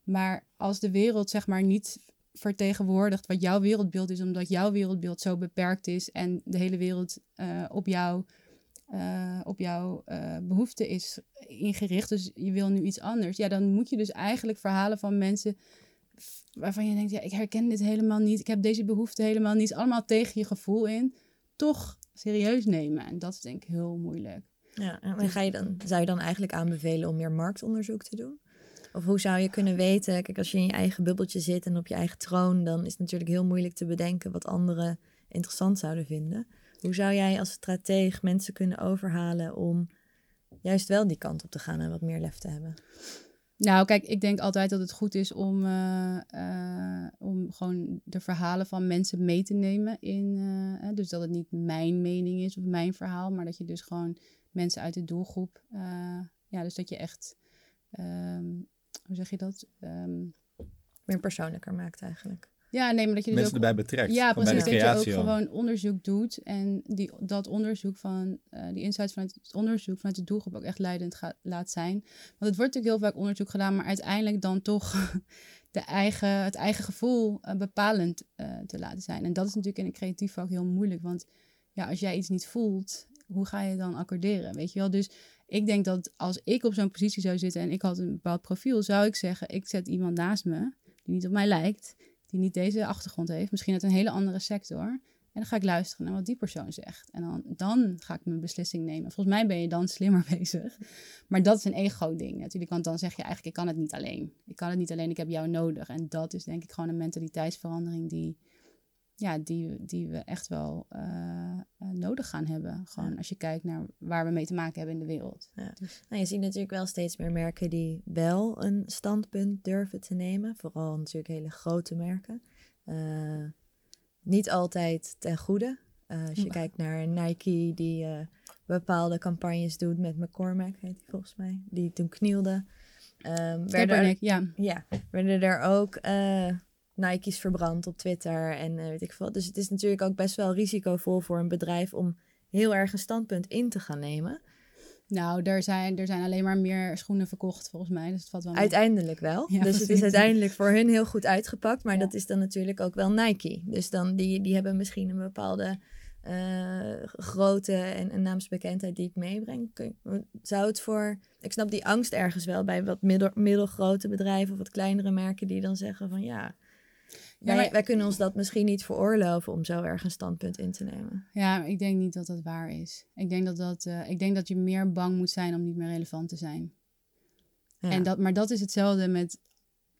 Maar als de wereld zeg maar niet vertegenwoordigt wat jouw wereldbeeld is, omdat jouw wereldbeeld zo beperkt is en de hele wereld eh, op jou eh, op jouw eh behoefte is ingericht, dus je wil nu iets anders, ja, dan moet je dus eigenlijk verhalen van mensen waarvan je denkt, ja, ik herken dit helemaal niet, ik heb deze behoefte helemaal niet, allemaal tegen je gevoel in, toch serieus nemen. En dat is denk ik heel moeilijk. Ja, en ga je dan, zou je dan eigenlijk aanbevelen om meer marktonderzoek te doen? Of hoe zou je kunnen weten, kijk, als je in je eigen bubbeltje zit en op je eigen troon, dan is het natuurlijk heel moeilijk te bedenken wat anderen interessant zouden vinden. Hoe zou jij als strateeg mensen kunnen overhalen om juist wel die kant op te gaan en wat meer lef te hebben? Nou, kijk, ik denk altijd dat het goed is om, eh, eh, om gewoon de verhalen van mensen mee te nemen. In, eh, dus dat het niet mijn mening is of mijn verhaal, maar dat je dus gewoon mensen uit de doelgroep. ja, dus dat je echt. ehm, hoe zeg je dat? Ehm, Meer persoonlijker maakt eigenlijk. ja, nee, maar dat je dus Mensen ook erbij betrekt. Ja, precies. de Dat je ook gewoon onderzoek doet en die, dat onderzoek van, eh, die insights vanuit het onderzoek, vanuit de doelgroep ook echt leidend gaat, laat zijn. Want het wordt natuurlijk heel vaak onderzoek gedaan, maar uiteindelijk dan toch de eigen, het eigen gevoel eh, bepalend eh, te laten zijn. En dat is natuurlijk in een creatief vak heel moeilijk, want ja, als jij iets niet voelt, hoe ga je dan accorderen, weet je wel? Dus ik denk dat als ik op zo'n positie zou zitten en ik had een bepaald profiel, zou ik zeggen, ik zet iemand naast me die niet op mij lijkt, die niet deze achtergrond heeft, misschien uit een hele andere sector. En dan ga ik luisteren naar wat die persoon zegt. En dan, dan ga ik mijn beslissing nemen. Volgens mij ben je dan slimmer bezig. Maar dat is een ego-ding natuurlijk. Want dan zeg je eigenlijk, ik kan het niet alleen. Ik kan het niet alleen, ik heb jou nodig. En dat is denk ik gewoon een mentaliteitsverandering die, ja, die, die we echt wel eh, eh, nodig gaan hebben. Gewoon Ja. als je kijkt naar waar we mee te maken hebben in de wereld. Ja. Dus- Nou, je ziet natuurlijk wel steeds meer merken die wel een standpunt durven te nemen. Vooral natuurlijk hele grote merken. Eh, niet altijd ten goede. Als je Ja. kijkt naar Nike, die bepaalde campagnes doet met McCormack, heet die volgens mij. Die toen knielde. Ehm, werden, er, ja. ja, werden er ook Nike's verbrand op Twitter en eh, weet ik veel. Dus het is natuurlijk ook best wel risicovol voor een bedrijf om heel erg een standpunt in te gaan nemen. Nou, er zijn, er zijn alleen maar meer schoenen verkocht volgens mij. Dus het valt wel mee. Uiteindelijk wel. Ja, dus het is uiteindelijk voor hun heel goed uitgepakt. Maar Ja. dat is dan natuurlijk ook wel Nike. Dus dan die, die hebben misschien een bepaalde eh, grootte en, en naamsbekendheid die ik meebreng. Zou het voor... Ik snap die angst ergens wel bij wat middel, middelgrote bedrijven of wat kleinere merken die dan zeggen van ja... Wij, maar- wij kunnen ons dat misschien niet veroorloven om zo erg een standpunt in te nemen. Ja, ik denk niet dat dat waar is. Ik denk dat, dat, eh, ik denk dat je meer bang moet zijn om niet meer relevant te zijn. Ja. En dat, maar dat is hetzelfde met,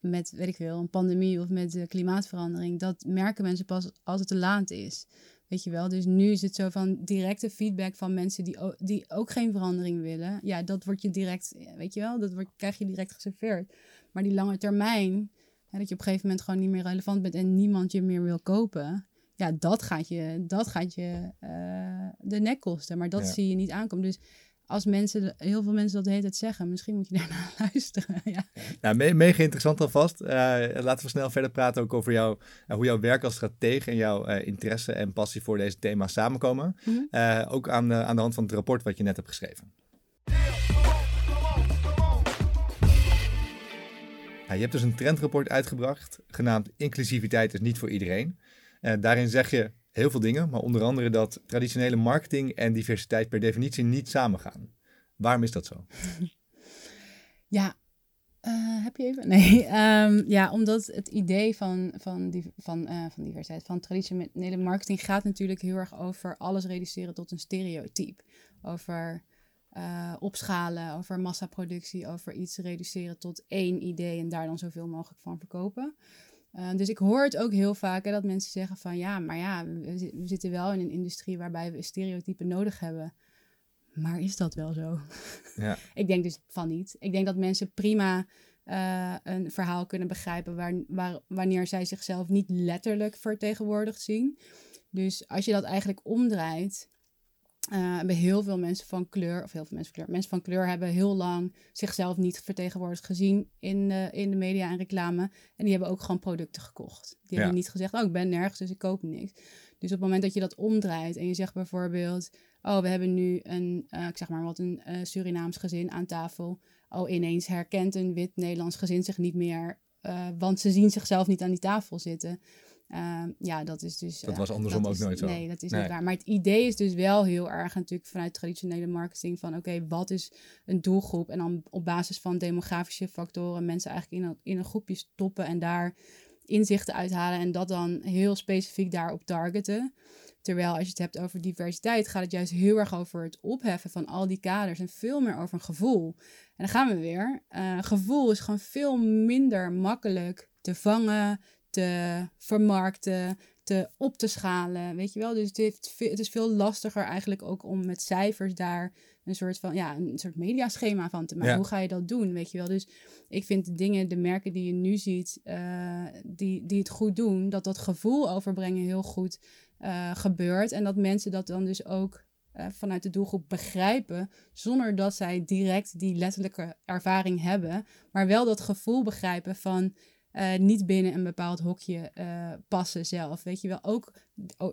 met, weet ik veel, een pandemie of met de klimaatverandering. Dat merken mensen pas als het te laat is. Weet je wel? Dus nu is het zo van directe feedback van mensen die, die ook geen verandering willen. Ja, dat wordt je direct, weet je wel, dat wordt, krijg je direct geserveerd. Maar die lange termijn, hè, dat je op een gegeven moment gewoon niet meer relevant bent en niemand je meer wil kopen. Ja, dat gaat je, dat gaat je eh, de nek kosten. Maar dat Ja. zie je niet aankomen. Dus als mensen, heel veel mensen dat de hele tijd zeggen, misschien moet je daarna luisteren. Ja. Nou, me- mega interessant alvast. Eh, laten we snel verder praten ook over jou, eh, hoe jouw werk als stratege en jouw interesse en passie voor deze thema's samenkomen. Mhm. Ook aan, de- aan de hand van het rapport wat je net hebt geschreven. Je hebt dus een trendrapport uitgebracht, genaamd Inclusiviteit is niet voor iedereen. Eh, daarin zeg je heel veel dingen, maar onder andere dat traditionele marketing en diversiteit per definitie niet samengaan. Waarom is dat zo? Ja, eh, heb je even? Nee, ehm, ja, omdat het idee van, van, die, van, eh, van diversiteit, van traditionele marketing gaat natuurlijk heel erg over alles reduceren tot een stereotype. Over eh, opschalen, over massaproductie, over iets reduceren tot één idee en daar dan zoveel mogelijk van verkopen. Eh, dus ik hoor het ook heel vaak hè, dat mensen zeggen van ja, maar ja, we, zi- we zitten wel in een industrie waarbij we stereotypen nodig hebben. Maar is dat wel zo? Ja. Ik denk dus van niet. Ik denk dat mensen prima eh, een verhaal kunnen begrijpen waar, waar, wanneer zij zichzelf niet letterlijk vertegenwoordigd zien. Dus als je dat eigenlijk omdraait, eh, hebben heel veel mensen van kleur, of heel veel mensen van kleur, mensen van kleur hebben heel lang zichzelf niet vertegenwoordigd gezien in de, in de media en reclame. En die hebben ook gewoon producten gekocht. Die Ja. hebben niet gezegd, oh ik ben nergens, dus ik koop niks. Dus op het moment dat je dat omdraait en je zegt bijvoorbeeld, oh we hebben nu een, eh, ik zeg maar wat, een eh, Surinaams gezin aan tafel. Oh ineens herkent een wit Nederlands gezin zich niet meer, want ze zien zichzelf niet aan die tafel zitten. Ehm, ja, dat is dus. Dat eh, was andersom ook is- nooit zo. Nee, dat is Nee. niet waar. Maar het idee is dus wel heel erg natuurlijk vanuit traditionele marketing van oké, wat is een doelgroep? En dan op basis van demografische factoren mensen eigenlijk in een, in een groepje stoppen en daar inzichten uithalen en dat dan heel specifiek daarop targeten. Terwijl als je het hebt over diversiteit, gaat het juist heel erg over het opheffen van al die kaders en veel meer over een gevoel. En dan gaan we weer. Eh, gevoel is gewoon veel minder makkelijk te vangen, te vermarkten, te op te schalen, weet je wel. Dus het, heeft het is veel lastiger eigenlijk ook om met cijfers daar een soort van, ja, een soort mediaschema van te maken. Ja. Hoe ga je dat doen, weet je wel. Dus ik vind de dingen, de merken die je nu ziet, eh, die, die het goed doen, dat dat gevoel overbrengen heel goed eh, gebeurt. En dat mensen dat dan dus ook eh, vanuit de doelgroep begrijpen, zonder dat zij direct die letterlijke ervaring hebben, maar wel dat gevoel begrijpen van eh, niet binnen een bepaald hokje eh, passen zelf. Weet je wel, ook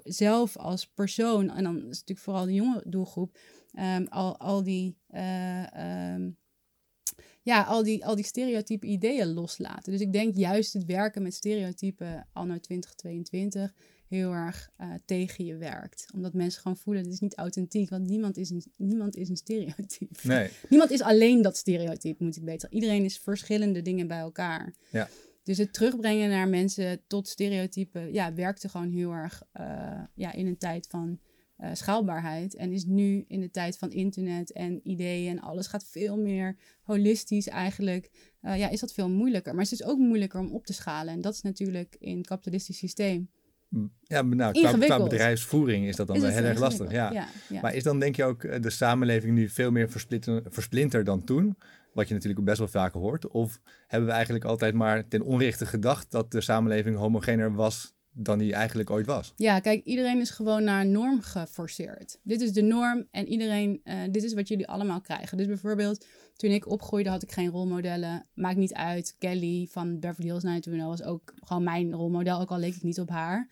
zelf als persoon, en dan is het natuurlijk vooral de jonge doelgroep, ehm, al, al die. eh, ehm, ja, al die, al die stereotype ideeën loslaten. Dus ik denk juist het werken met stereotypen anno 2022 heel erg tegen je werkt. Omdat mensen gewoon voelen, dit is niet authentiek, want niemand is een, niemand is een stereotype. Nee, Niemand is alleen dat stereotype, moet ik beter. Iedereen is verschillende dingen bij elkaar. Ja. Dus het terugbrengen naar mensen tot stereotypen, ja, werkte gewoon heel erg eh, ja, in een tijd van eh, schaalbaarheid. En is nu in de tijd van internet en ideeën en alles gaat veel meer holistisch eigenlijk. eh, ja, is dat veel moeilijker. Maar het is dus ook moeilijker om op te schalen. En dat is natuurlijk in het kapitalistisch systeem. ja, nou, qua, bedrijfsvoering is dat dan is wel heel erg lastig. Ja. ja, ja. Maar is dan denk je ook de samenleving nu veel meer versplinterd dan toen? Wat je natuurlijk ook best wel vaker hoort. Of hebben we eigenlijk altijd maar ten onrechte gedacht dat de samenleving homogener was dan die eigenlijk ooit was? Ja, kijk, iedereen is gewoon naar een norm geforceerd. Dit is de norm en iedereen, eh, dit is wat jullie allemaal krijgen. Dus bijvoorbeeld, toen ik opgroeide had ik geen rolmodellen. Maakt niet uit. Kelly van Beverly Hills 90210 was ook gewoon mijn rolmodel, ook al leek ik niet op haar.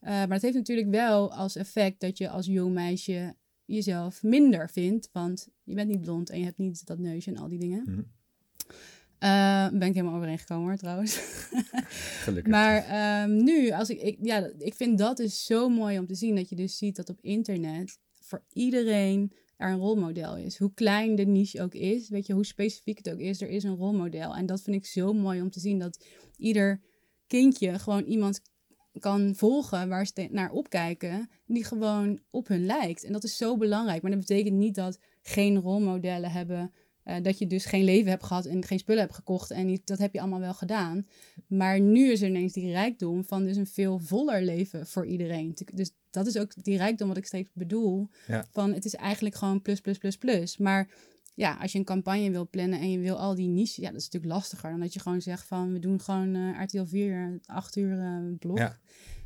Eh, maar het heeft natuurlijk wel als effect dat je als jong meisje jezelf minder vindt. Want je bent niet blond en je hebt niet dat neusje en al die dingen. Uh, ben ik helemaal overeengekomen hoor, trouwens. Gelukkig. maar um, nu, als ik, ik, ja, ik vind dat dus zo mooi om te zien. Dat je dus ziet dat op internet voor iedereen er een rolmodel is. Hoe klein de niche ook is, weet je, hoe specifiek het ook is, er is een rolmodel. En dat vind ik zo mooi om te zien. Dat ieder kindje gewoon iemand kan volgen waar ze naar opkijken, die gewoon op hun lijkt. En dat is zo belangrijk. Maar dat betekent niet dat geen rolmodellen hebben uh, dat je dus geen leven hebt gehad en geen spullen hebt gekocht. En niet, dat heb je allemaal wel gedaan. Maar nu is er ineens die rijkdom van dus een veel voller leven voor iedereen. Dus dat is ook die rijkdom wat ik steeds bedoel. Ja. Van het is eigenlijk gewoon plus, plus, plus, plus. Maar ja, als je een campagne wil plannen en je wil al die niches, ja, dat is natuurlijk lastiger dan dat je gewoon zegt van we doen gewoon uh, RTL 4, 8 uur uh, blok. Ja.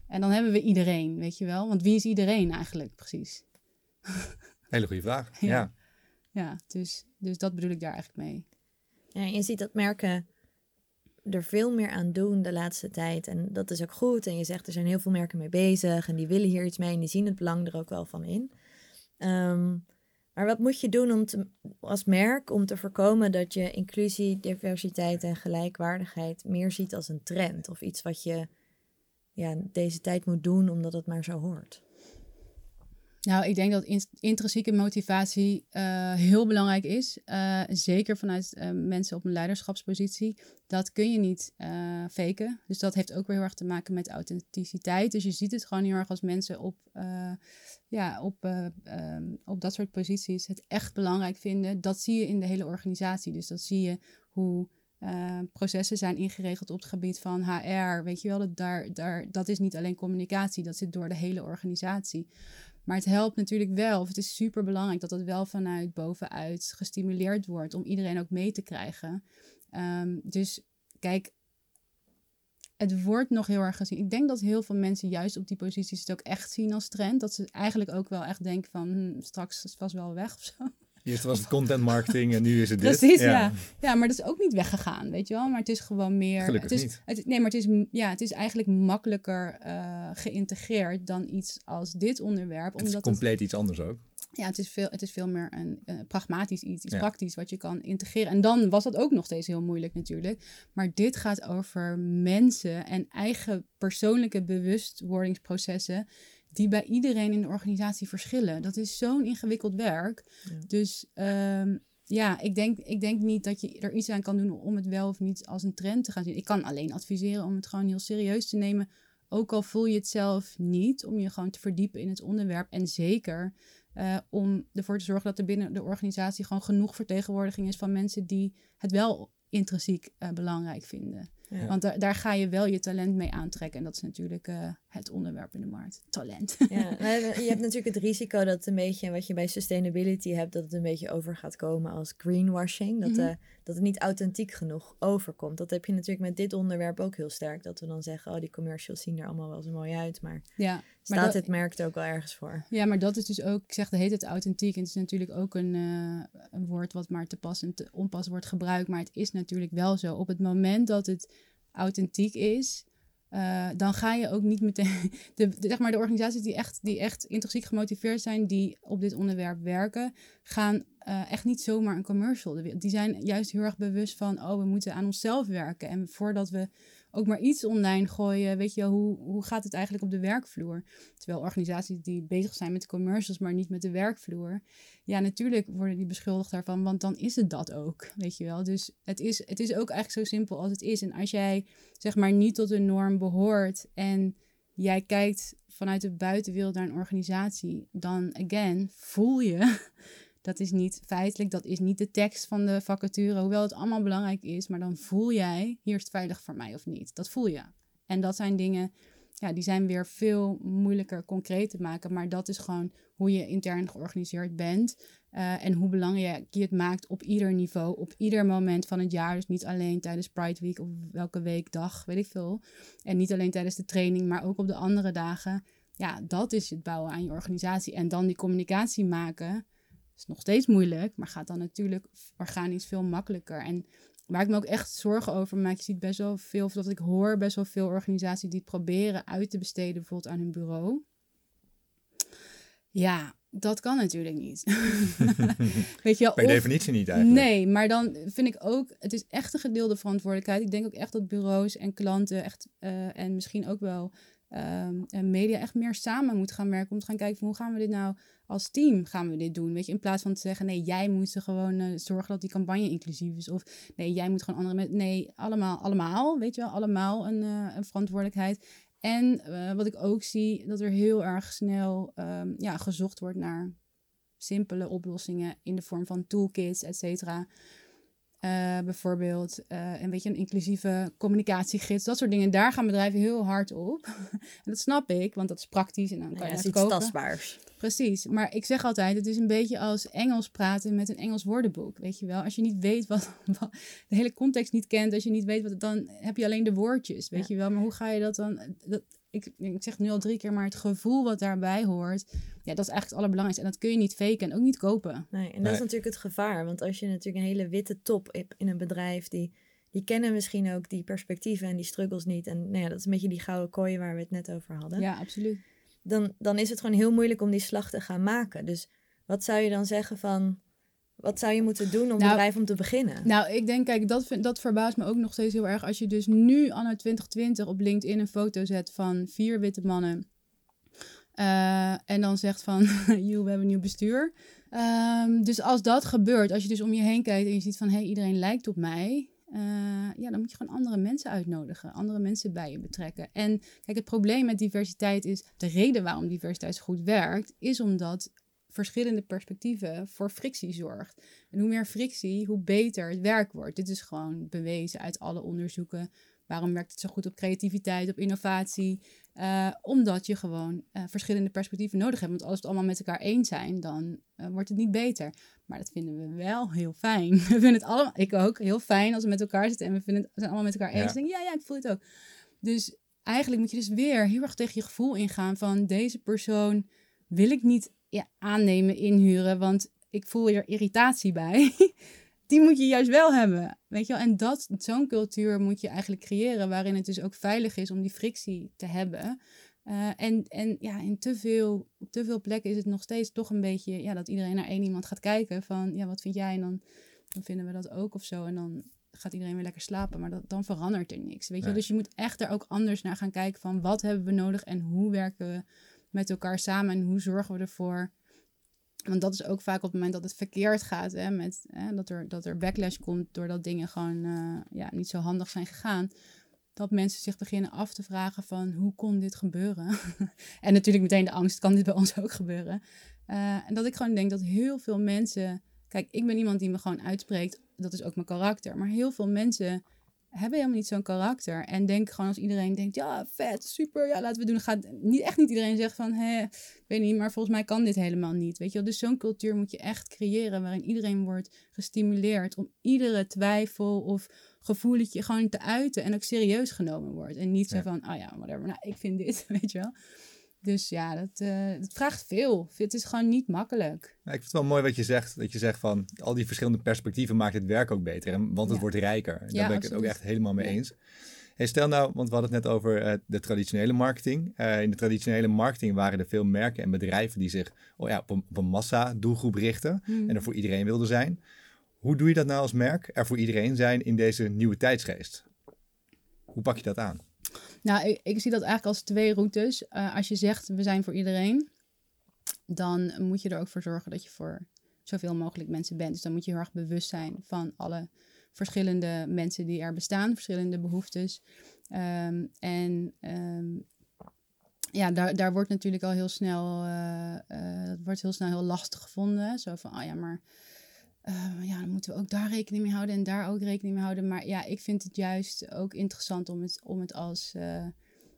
En dan hebben we iedereen, weet je wel. Want wie is iedereen eigenlijk precies? Hele goede vraag. ja. Ja, dus, dus dat bedoel ik daar eigenlijk mee. Ja, je ziet dat merken er veel meer aan doen de laatste tijd. En dat is ook goed. En je zegt er zijn heel veel merken mee bezig. En die willen hier iets mee. En die zien het belang er ook wel van in. Um, maar wat moet je doen om als merk om te voorkomen dat je inclusie, diversiteit en gelijkwaardigheid meer ziet als een trend? Of iets wat je ja, deze tijd moet doen omdat het maar zo hoort? Nou, ik denk dat intrinsieke motivatie uh, heel belangrijk is. Uh, zeker vanuit uh, mensen op een leiderschapspositie. Dat kun je niet faken. Dus dat heeft ook weer heel erg te maken met authenticiteit. Dus je ziet het gewoon heel erg als mensen op, ja, op, um, op dat soort posities het echt belangrijk vinden. Dat zie je in de hele organisatie. Dus dat zie je hoe processen zijn ingeregeld op het gebied van HR. Weet je wel, dat, daar, daar, dat is niet alleen communicatie, dat zit door de hele organisatie. Maar het helpt natuurlijk wel, of het is super belangrijk dat dat wel vanuit bovenuit gestimuleerd wordt om iedereen ook mee te krijgen. Um, dus kijk, het wordt nog heel erg gezien. Ik denk dat heel veel mensen juist op die posities het ook echt zien als trend. Dat ze eigenlijk ook wel echt denken van hm, straks is het vast wel weg of zo. Eerst was het content marketing en nu is het dit. Precies, ja. ja. maar dat is ook niet weggegaan, weet je wel. Maar het is gewoon meer... Gelukkig het is, niet. Het, nee, maar het is, ja, het is eigenlijk makkelijker uh, geïntegreerd dan iets als dit onderwerp. Het is compleet iets anders ook. Ja, het is veel, het is veel meer een uh, pragmatisch iets, iets praktisch wat je kan integreren. En dan was dat ook nog steeds heel moeilijk natuurlijk. Maar dit gaat over mensen en eigen persoonlijke bewustwordingsprocessen die bij iedereen in de organisatie verschillen. Dat is zo'n ingewikkeld werk. Dus um, ja, ik denk, ik denk niet dat je er iets aan kan doen om het wel of niet als een trend te gaan zien. Ik kan alleen adviseren om het gewoon heel serieus te nemen. Ook al voel je het zelf niet, om je gewoon te verdiepen in het onderwerp. En zeker uh, om ervoor te zorgen dat er binnen de organisatie gewoon genoeg vertegenwoordiging is van mensen die het wel intrinsiek uh, belangrijk vinden. Ja. Want daar, daar ga je wel je talent mee aantrekken. En dat is natuurlijk uh, het onderwerp in de markt. Talent. Ja, je hebt natuurlijk het risico dat een beetje, wat je bij sustainability hebt, dat het een beetje over gaat komen als greenwashing. Dat, mm -hmm. uh, dat het niet authentiek genoeg overkomt. Dat heb je natuurlijk met dit onderwerp ook heel sterk. Dat we dan zeggen, oh die commercials zien er allemaal wel zo mooi uit. Maar ja, staat maar het merk er ook wel ergens voor. Ja, maar dat is dus ook, ik zeg, de heet het authentiek. En het is natuurlijk ook een, uh, een woord wat maar te pas en te onpas wordt gebruikt. Maar het is natuurlijk wel zo. Op het moment dat het authentiek is, uh, dan ga je ook niet meteen. De, zeg maar de organisaties die echt, die echt intrinsiek gemotiveerd zijn, die op dit onderwerp werken, gaan uh, echt niet zomaar een commercial. Die zijn juist heel erg bewust van: oh, we moeten aan onszelf werken. En voordat we ook maar iets online gooien, weet je, hoe, hoe gaat het eigenlijk op de werkvloer? Terwijl organisaties die bezig zijn met commercials, maar niet met de werkvloer, ja, natuurlijk worden die beschuldigd daarvan, want dan is het dat ook, weet je wel. Dus het is, het is ook eigenlijk zo simpel als het is. En als jij, zeg maar, niet tot een norm behoort en jij kijkt vanuit de buitenwereld naar een organisatie, dan, again, voel je dat is niet feitelijk, dat is niet de tekst van de vacature, hoewel het allemaal belangrijk is. Maar dan voel jij, hier is het veilig voor mij of niet. Dat voel je. En dat zijn dingen, ja, die zijn weer veel moeilijker concreet te maken. Maar dat is gewoon hoe je intern georganiseerd bent. Uh, en hoe belangrijk je het maakt op ieder niveau, op ieder moment van het jaar. Dus niet alleen tijdens Pride Week of welke week, dag, weet ik veel. En niet alleen tijdens de training, maar ook op de andere dagen. Ja, dat is het bouwen aan je organisatie. En dan die communicatie maken is nog steeds moeilijk, maar gaat dan natuurlijk organisch veel makkelijker. En waar ik me ook echt zorgen over maak, je ziet best wel veel, of dat ik hoor best wel veel organisaties die het proberen uit te besteden, bijvoorbeeld aan hun bureau. Ja, Dat kan natuurlijk niet. Weet je wel, Per definitie niet eigenlijk. Nee, maar dan vind ik ook, het is echt een gedeelde verantwoordelijkheid. Ik denk ook echt dat bureaus en klanten echt, eh, en misschien ook wel en media echt meer samen moeten gaan werken. Om te gaan kijken van hoe gaan we dit nou als team gaan we dit doen. Weet je, in plaats van te zeggen, nee, jij moet er gewoon eh, zorgen dat die campagne inclusief is. Of nee, jij moet gewoon andere mensen. Nee, allemaal, allemaal, weet je wel, allemaal een, eh, een verantwoordelijkheid. En eh, wat ik ook zie, dat er heel erg snel ehm, ja, gezocht wordt naar simpele oplossingen in de vorm van toolkits, et cetera. Eh, bijvoorbeeld eh, een beetje een inclusieve communicatiegids, dat soort dingen. Daar gaan bedrijven heel hard op. en dat snap ik, want dat is praktisch en dan kan Ja, je dat is iets kopen. tastbaars. Precies, maar ik zeg altijd, het is een beetje als Engels praten met een Engels woordenboek, weet je wel. Als je niet weet wat, wat- de hele context niet kent, als je niet weet wat, dan heb je alleen de woordjes, weet Ja. je wel. Maar hoe ga je dat dan, dat, ik, ik zeg het nu al drie keer, maar het gevoel wat daarbij hoort, ja, dat is eigenlijk het allerbelangrijkste. En dat kun je niet faken en ook niet kopen. Nee, en dat Nee. is natuurlijk het gevaar. Want als je natuurlijk een hele witte top hebt in een bedrijf, die, die kennen misschien ook die perspectieven en die struggles niet. En nou ja, dat is een beetje die gouden kooi waar we het net over hadden. Ja, absoluut. Dan, dan is het gewoon heel moeilijk om die slag te gaan maken. Dus wat zou je dan zeggen van, wat zou je moeten doen om Nou, bedrijf om te beginnen? Nou, ik denk, kijk, dat, vind, dat verbaast me ook nog steeds heel erg. Als je dus nu, anno 2020, op LinkedIn een foto zet van vier witte mannen. eh, en dan zegt van, joh, we hebben een nieuw bestuur. Ehm, dus als dat gebeurt, als je dus om je heen kijkt en je ziet van, hé, hey, iedereen lijkt op mij. eh, ja, dan moet je gewoon andere mensen uitnodigen. Andere mensen bij je betrekken. En kijk, het probleem met diversiteit is, de reden waarom diversiteit zo goed werkt, is omdat verschillende perspectieven voor frictie zorgt. En hoe meer frictie, hoe beter het werk wordt. Dit is gewoon bewezen uit alle onderzoeken. Waarom werkt het zo goed op creativiteit, op innovatie? Eh, omdat je gewoon eh, verschillende perspectieven nodig hebt. Want als we het allemaal met elkaar eens zijn, dan eh, wordt het niet beter. Maar dat vinden we wel heel fijn. We vinden het allemaal, ik ook, heel fijn als we met elkaar zitten en we vinden het, we zijn allemaal met elkaar eens. Ja. Denk ja, ja, ik voel het ook. Dus eigenlijk moet je dus weer heel erg tegen je gevoel ingaan van deze persoon wil ik niet ja, aannemen, inhuren, want ik voel er irritatie bij. Die moet je juist wel hebben, weet je wel. En dat, zo'n cultuur moet je eigenlijk creëren waarin het dus ook veilig is om die frictie te hebben. Eh, en, en ja, in te veel, op te veel plekken is het nog steeds toch een beetje ja, dat iedereen naar één iemand gaat kijken van ja, wat vind jij? En dan, dan vinden we dat ook of zo. En dan gaat iedereen weer lekker slapen, maar dat, dan verandert er niks. Weet je? wel. Nee. Dus je moet echt er ook anders naar gaan kijken van wat hebben we nodig en hoe werken we met elkaar samen en hoe zorgen we ervoor. Want dat is ook vaak op het moment dat het verkeerd gaat, hè, met, hè, dat, er, dat er backlash komt doordat dingen gewoon eh, ja, niet zo handig zijn gegaan. Dat mensen zich beginnen af te vragen van hoe kon dit gebeuren? en natuurlijk meteen de angst, kan dit bij ons ook gebeuren? Eh, en dat ik gewoon denk dat heel veel mensen... Kijk, ik ben iemand die me gewoon uitspreekt. Dat is ook mijn karakter. Maar heel veel mensen hebben helemaal niet zo'n karakter. En denken gewoon als iedereen denkt, ja, vet, super, ja, laten we doen. Gaat niet, echt niet iedereen zeggen van, hé, ik weet niet, maar volgens mij kan dit helemaal niet. Weet je wel? Dus zo'n cultuur moet je echt creëren waarin iedereen wordt gestimuleerd om iedere twijfel of gevoeletje gewoon te uiten en ook serieus genomen wordt. En niet zo Ja. van, oh ja, whatever, nou, ik vind dit, weet je wel. Dus ja, dat, eh, dat vraagt veel. Het is gewoon niet makkelijk. Ja, ik vind het wel mooi wat je zegt. Dat je zegt van al die verschillende perspectieven maakt het werk ook beter. En, want het Ja. wordt rijker. Daar Ja, ben ik het ook echt helemaal mee Ja. eens. Hey, stel nou, want we hadden het net over eh, de traditionele marketing. Eh, in de traditionele marketing waren er veel merken en bedrijven die zich oh ja, op een, op een massa doelgroep richten. Hmm. En er voor iedereen wilden zijn. Hoe doe je dat nou als merk? Er voor iedereen zijn in deze nieuwe tijdsgeest. Hoe pak je dat aan? Nou, ik, ik zie dat eigenlijk als twee routes. Eh, als je zegt we zijn voor iedereen, dan moet je er ook voor zorgen dat je voor zoveel mogelijk mensen bent. Dus dan moet je heel erg bewust zijn van alle verschillende mensen die er bestaan, verschillende behoeftes. Ehm, en ehm, ja, daar, daar wordt natuurlijk al heel snel, eh, eh, dat wordt heel snel heel lastig gevonden. Zo van, oh ja, maar eh, ja, dan moeten we ook daar rekening mee houden en daar ook rekening mee houden. Maar ja, ik vind het juist ook interessant om het, om het als, eh,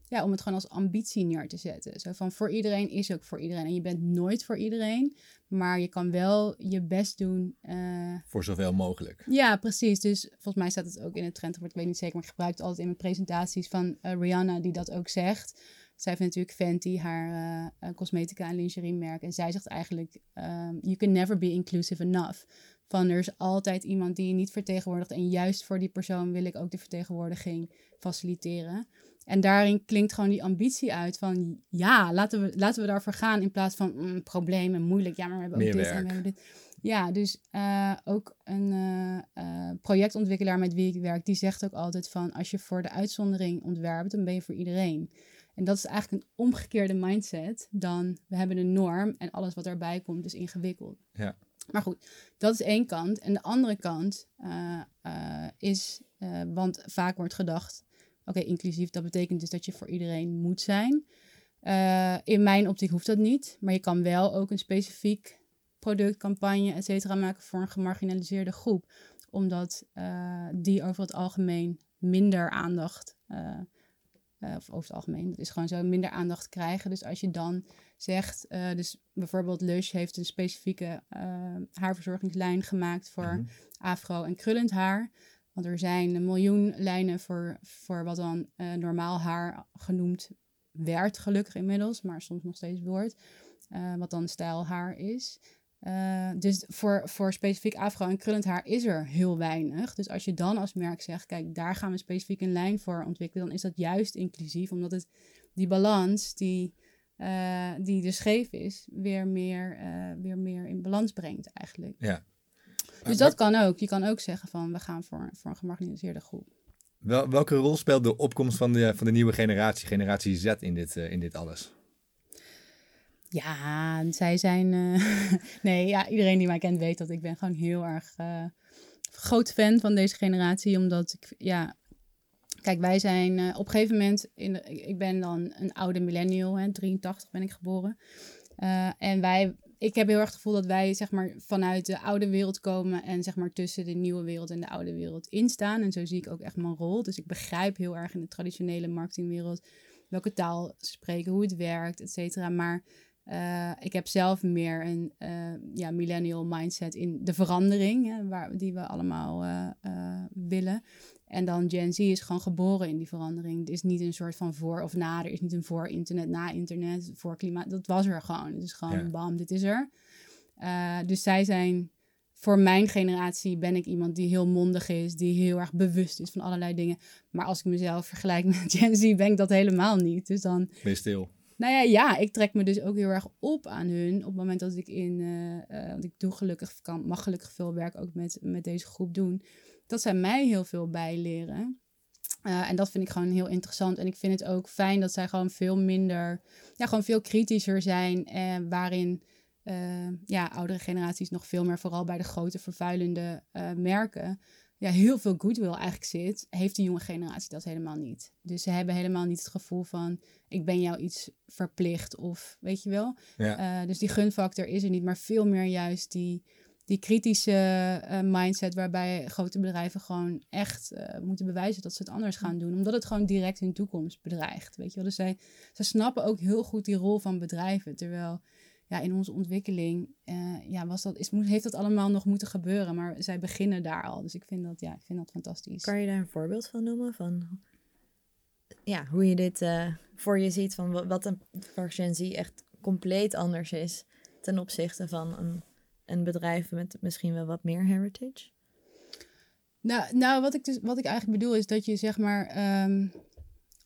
ja, om het gewoon als ambitie neer te zetten. Zo van, voor iedereen is ook voor iedereen. En je bent nooit voor iedereen, maar je kan wel je best doen. eh, Voor zoveel mogelijk. ja, precies. Dus volgens mij staat het ook in het trendrapport. Ik weet niet zeker, maar ik gebruik het altijd in mijn presentaties van eh, Rihanna die dat ook zegt. Zij heeft natuurlijk Fenty, haar cosmetica en lingerie merk. En zij zegt eigenlijk, ehm, you can never be inclusive enough. Van er is altijd iemand die je niet vertegenwoordigt. En juist voor die persoon wil ik ook de vertegenwoordiging faciliteren. En daarin klinkt gewoon die ambitie uit van ja, laten we, laten we daarvoor gaan in plaats van mm, problemen, moeilijk. Ja, maar we hebben ook Meer dit en we hebben dit. Ja, dus eh, ook een eh, eh, projectontwikkelaar met wie ik werk, die zegt ook altijd van als je voor de uitzondering ontwerpt, dan ben je voor iedereen. En dat is eigenlijk een omgekeerde mindset dan we hebben een norm en alles wat daarbij komt is ingewikkeld. Ja. Maar goed, dat is één kant. En de andere kant eh, eh, is, eh, want vaak wordt gedacht, oké, inclusief, dat betekent dus dat je voor iedereen moet zijn. In mijn optiek hoeft dat niet, maar je kan wel ook een specifiek product, campagne, et cetera maken voor een gemarginaliseerde groep. Omdat die over het algemeen minder aandacht, eh, of over het algemeen, dat is gewoon zo, minder aandacht krijgen. Dus als je dan zegt, eh, dus bijvoorbeeld Lush heeft een specifieke eh, haarverzorgingslijn gemaakt voor Mhm. afro en krullend haar. Want er zijn een miljoen lijnen voor, voor wat dan normaal haar genoemd werd, gelukkig inmiddels, maar soms nog steeds wordt. wat dan stijlhaar is. Eh, dus voor, voor specifiek afro en krullend haar is er heel weinig. Dus als je dan als merk zegt, kijk, daar gaan we specifiek een lijn voor ontwikkelen, dan is dat juist inclusief, omdat het die balans die, eh, die dus scheef is, weer meer, eh, weer meer in balans brengt eigenlijk. Ja. Dus dat kan ook. Je kan ook zeggen van, we gaan voor, voor een gemarginaliseerde groep. Wel, welke rol speelt de opkomst van de, van de nieuwe generatie, generatie Z, in dit, in dit alles? Ja, zij zijn. eh, nee, ja, iedereen die mij kent weet dat ik ben gewoon heel erg eh, groot fan van deze generatie. Omdat ik, ja. Kijk, wij zijn eh, op een gegeven moment. In de, ik ben dan een oude millennial, hè, 83 ben ik geboren. En wij. Ik heb heel erg het gevoel dat wij zeg maar vanuit de oude wereld komen en zeg maar tussen de nieuwe wereld en de oude wereld instaan. En zo zie ik ook echt mijn rol. Dus ik begrijp heel erg in de traditionele marketingwereld welke taal ze spreken, hoe het werkt, et cetera. Maar eh, ik heb zelf meer een eh, ja, millennial mindset in de verandering, hè, waar, die we allemaal eh, willen. En dan Gen Z is gewoon geboren in die verandering. Het is niet een soort van voor of na. Er is niet een voor internet, na internet, voor klimaat. Dat was er gewoon. Het is gewoon Ja. bam, dit is er. Dus zij zijn, voor mijn generatie ben ik iemand die heel mondig is, die heel erg bewust is van allerlei dingen. Maar als ik mezelf vergelijk met Gen Z, ben ik dat helemaal niet. Dus dan Ben je stil? Nou ja, ja, ik trek me dus ook heel erg op aan hun. Op het moment dat ik in, eh, eh, want ik doe gelukkig, kan, mag gelukkig veel werk ook met, met deze groep doen. Dat zij mij heel veel bijleren. Eh, en dat vind ik gewoon heel interessant. En ik vind het ook fijn dat zij gewoon veel minder, ja, gewoon veel kritischer zijn. En waarin ja, oudere generaties nog veel meer, vooral bij de grote vervuilende merken, ja, heel veel goodwill eigenlijk zit, heeft de jonge generatie dat helemaal niet. Dus ze hebben helemaal niet het gevoel van, ik ben jou iets verplicht of weet je wel. Ja. Eh, dus die gunfactor is er niet, maar veel meer juist die, die kritische eh, mindset waarbij grote bedrijven gewoon echt eh, moeten bewijzen dat ze het anders gaan doen. Omdat het gewoon direct hun toekomst bedreigt. Weet je wel? Dus zij, zij snappen ook heel goed die rol van bedrijven. Terwijl ja, in onze ontwikkeling eh, ja, was dat, is, moet- heeft dat allemaal nog moeten gebeuren. Maar zij beginnen daar al. Dus ik vind dat, ja, ik vind dat fantastisch. Kan je daar een voorbeeld van noemen? Van ja, hoe je dit eh, voor je ziet, van wa- wat een voor Gen Z echt compleet anders is ten opzichte van een, een bedrijf met misschien wel wat meer heritage? Nou, nou wat, ik dus, wat ik eigenlijk bedoel is dat je zeg maar ehm,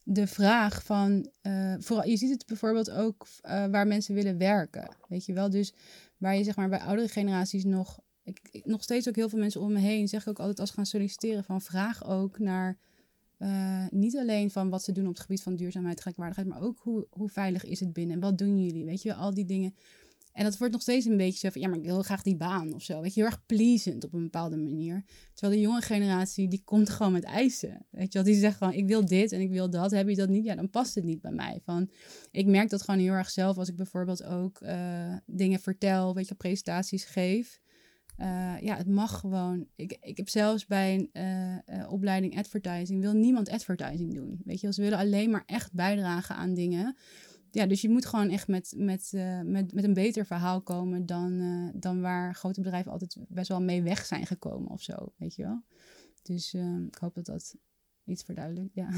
de vraag van, eh, vooral, je ziet het bijvoorbeeld ook eh, waar mensen willen werken, weet je wel. Dus waar je zeg maar bij oudere generaties nog, ik, nog steeds ook heel veel mensen om me heen zeg ik ook altijd als gaan solliciteren van vraag ook naar eh, niet alleen van wat ze doen op het gebied van duurzaamheid, gelijkwaardigheid, maar ook hoe, hoe veilig is het binnen en wat doen jullie, weet je wel, al die dingen. En dat wordt nog steeds een beetje zo van, ja, maar ik wil graag die baan of zo. Weet je, heel erg pleasant op een bepaalde manier. Terwijl de jonge generatie, die komt gewoon met eisen. Weet je wel, die zegt gewoon, ik wil dit en ik wil dat. Heb je dat niet? Ja, dan past het niet bij mij. Van, ik merk dat gewoon heel erg zelf als ik bijvoorbeeld ook eh, dingen vertel, weet je, presentaties geef. Eh, ja, het mag gewoon. Ik, ik heb zelfs bij een eh, opleiding advertising, wil niemand advertising doen. Weet je, ze willen alleen maar echt bijdragen aan dingen. Ja, dus je moet gewoon echt met, met, eh, met, met een beter verhaal komen dan, eh, dan waar grote bedrijven altijd best wel mee weg zijn gekomen of zo, weet je wel. Dus eh, ik hoop dat dat iets verduidelijkt, ja.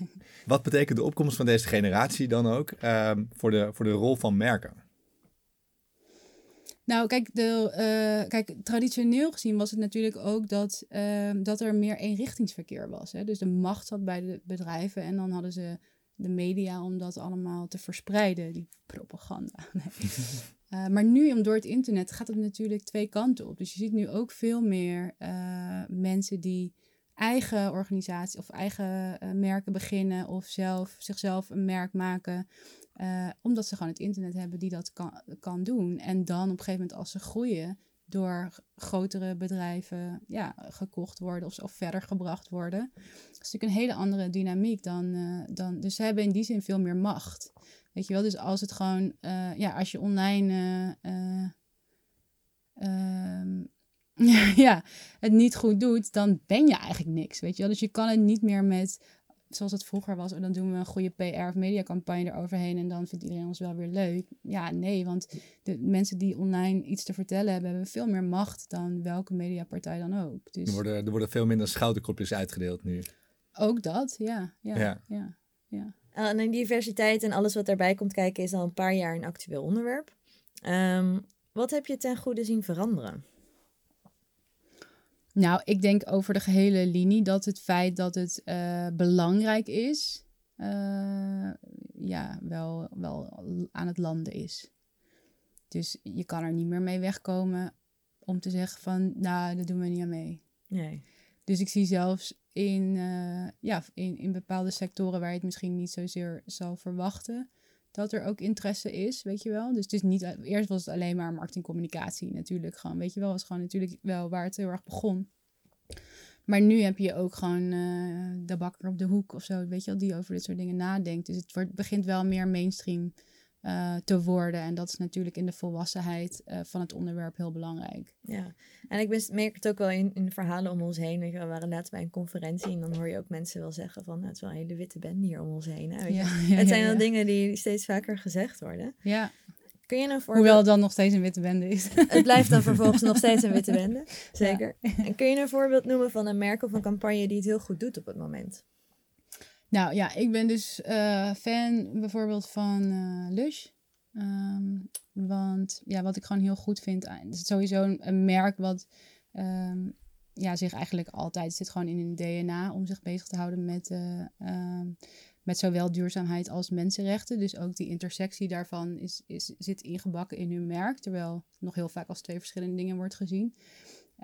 Wat betekent de opkomst van deze generatie dan ook ehm, voor, de, voor de rol van merken? Nou, kijk, de, eh, kijk, traditioneel gezien was het natuurlijk ook dat, ehm, dat er meer eenrichtingsverkeer was. Hè? Dus de macht zat bij de bedrijven en dan hadden ze de media om dat allemaal te verspreiden, die propaganda. Nee. Uh, maar nu, om door het internet, gaat het natuurlijk twee kanten op. Dus je ziet nu ook veel meer uh, mensen die eigen organisatie of eigen uh, merken beginnen of zelf, zichzelf een merk maken. omdat ze gewoon het internet hebben die dat kan, kan doen. En dan op een gegeven moment als ze groeien, door grotere bedrijven ja, gekocht worden of, of verder gebracht worden. Dat is natuurlijk een hele andere dynamiek dan, uh, dan. Dus ze hebben in die zin veel meer macht. Weet je wel, dus als het gewoon, uh, ja, als je online uh, ja, het niet goed doet, dan ben je eigenlijk niks. Weet je wel, dus je kan het niet meer met zoals het vroeger was, dan doen we een goede PR of mediacampagne eroverheen en dan vindt iedereen ons wel weer leuk. Ja, nee, want de mensen die online iets te vertellen hebben, hebben veel meer macht dan welke mediapartij dan ook. Dus... Er, worden, er worden veel minder schouderkopjes uitgedeeld nu. Ook dat, ja. ja, ja. ja, ja. En diversiteit en alles wat daarbij komt kijken is al een paar jaar een actueel onderwerp. Um, wat heb je ten goede zien veranderen? Nou, ik denk over de gehele linie dat het feit dat het uh, belangrijk is, uh, ja, wel, wel aan het landen is. Dus je kan er niet meer mee wegkomen om te zeggen van, nou, dat doen we niet aan mee. Nee. Dus ik zie zelfs in, uh, ja, in, in bepaalde sectoren waar je het misschien niet zozeer zou verwachten, dat er ook interesse is, weet je wel. Dus het is niet, eerst was het alleen maar marketingcommunicatie natuurlijk gewoon, weet je wel, was gewoon natuurlijk wel waar het heel erg begon. Maar nu heb je ook gewoon uh, de bakker op de hoek of zo, weet je wel, die over dit soort dingen nadenkt. Dus het wordt, begint wel meer mainstream uh, te worden. En dat is natuurlijk in de volwassenheid uh, van het onderwerp heel belangrijk. Ja, en ik merk het ook wel in, in verhalen om ons heen. We waren laatst bij een conferentie en dan hoor je ook mensen wel zeggen van... Nou, het is wel een hele witte band hier om ons heen. Hè? Ja, ja, het zijn wel dingen die steeds vaker gezegd worden. Ja. Kun je een voorbeeld... Hoewel het dan nog steeds een witte bende is. Het blijft dan vervolgens nog steeds een witte bende. Zeker. En kun je een voorbeeld noemen van een merk of een campagne die het heel goed doet op het moment? Nou ja, ik ben dus uh, fan bijvoorbeeld van uh, Lush. Um, want ja, wat ik gewoon heel goed vind, uh, is sowieso een, merk wat um, ja, zich eigenlijk altijd zit gewoon in hun DNA om zich bezig te houden met, um, met zowel duurzaamheid als mensenrechten. Dus ook die intersectie daarvan is, is, zit ingebakken in hun merk, terwijl nog heel vaak als twee verschillende dingen wordt gezien.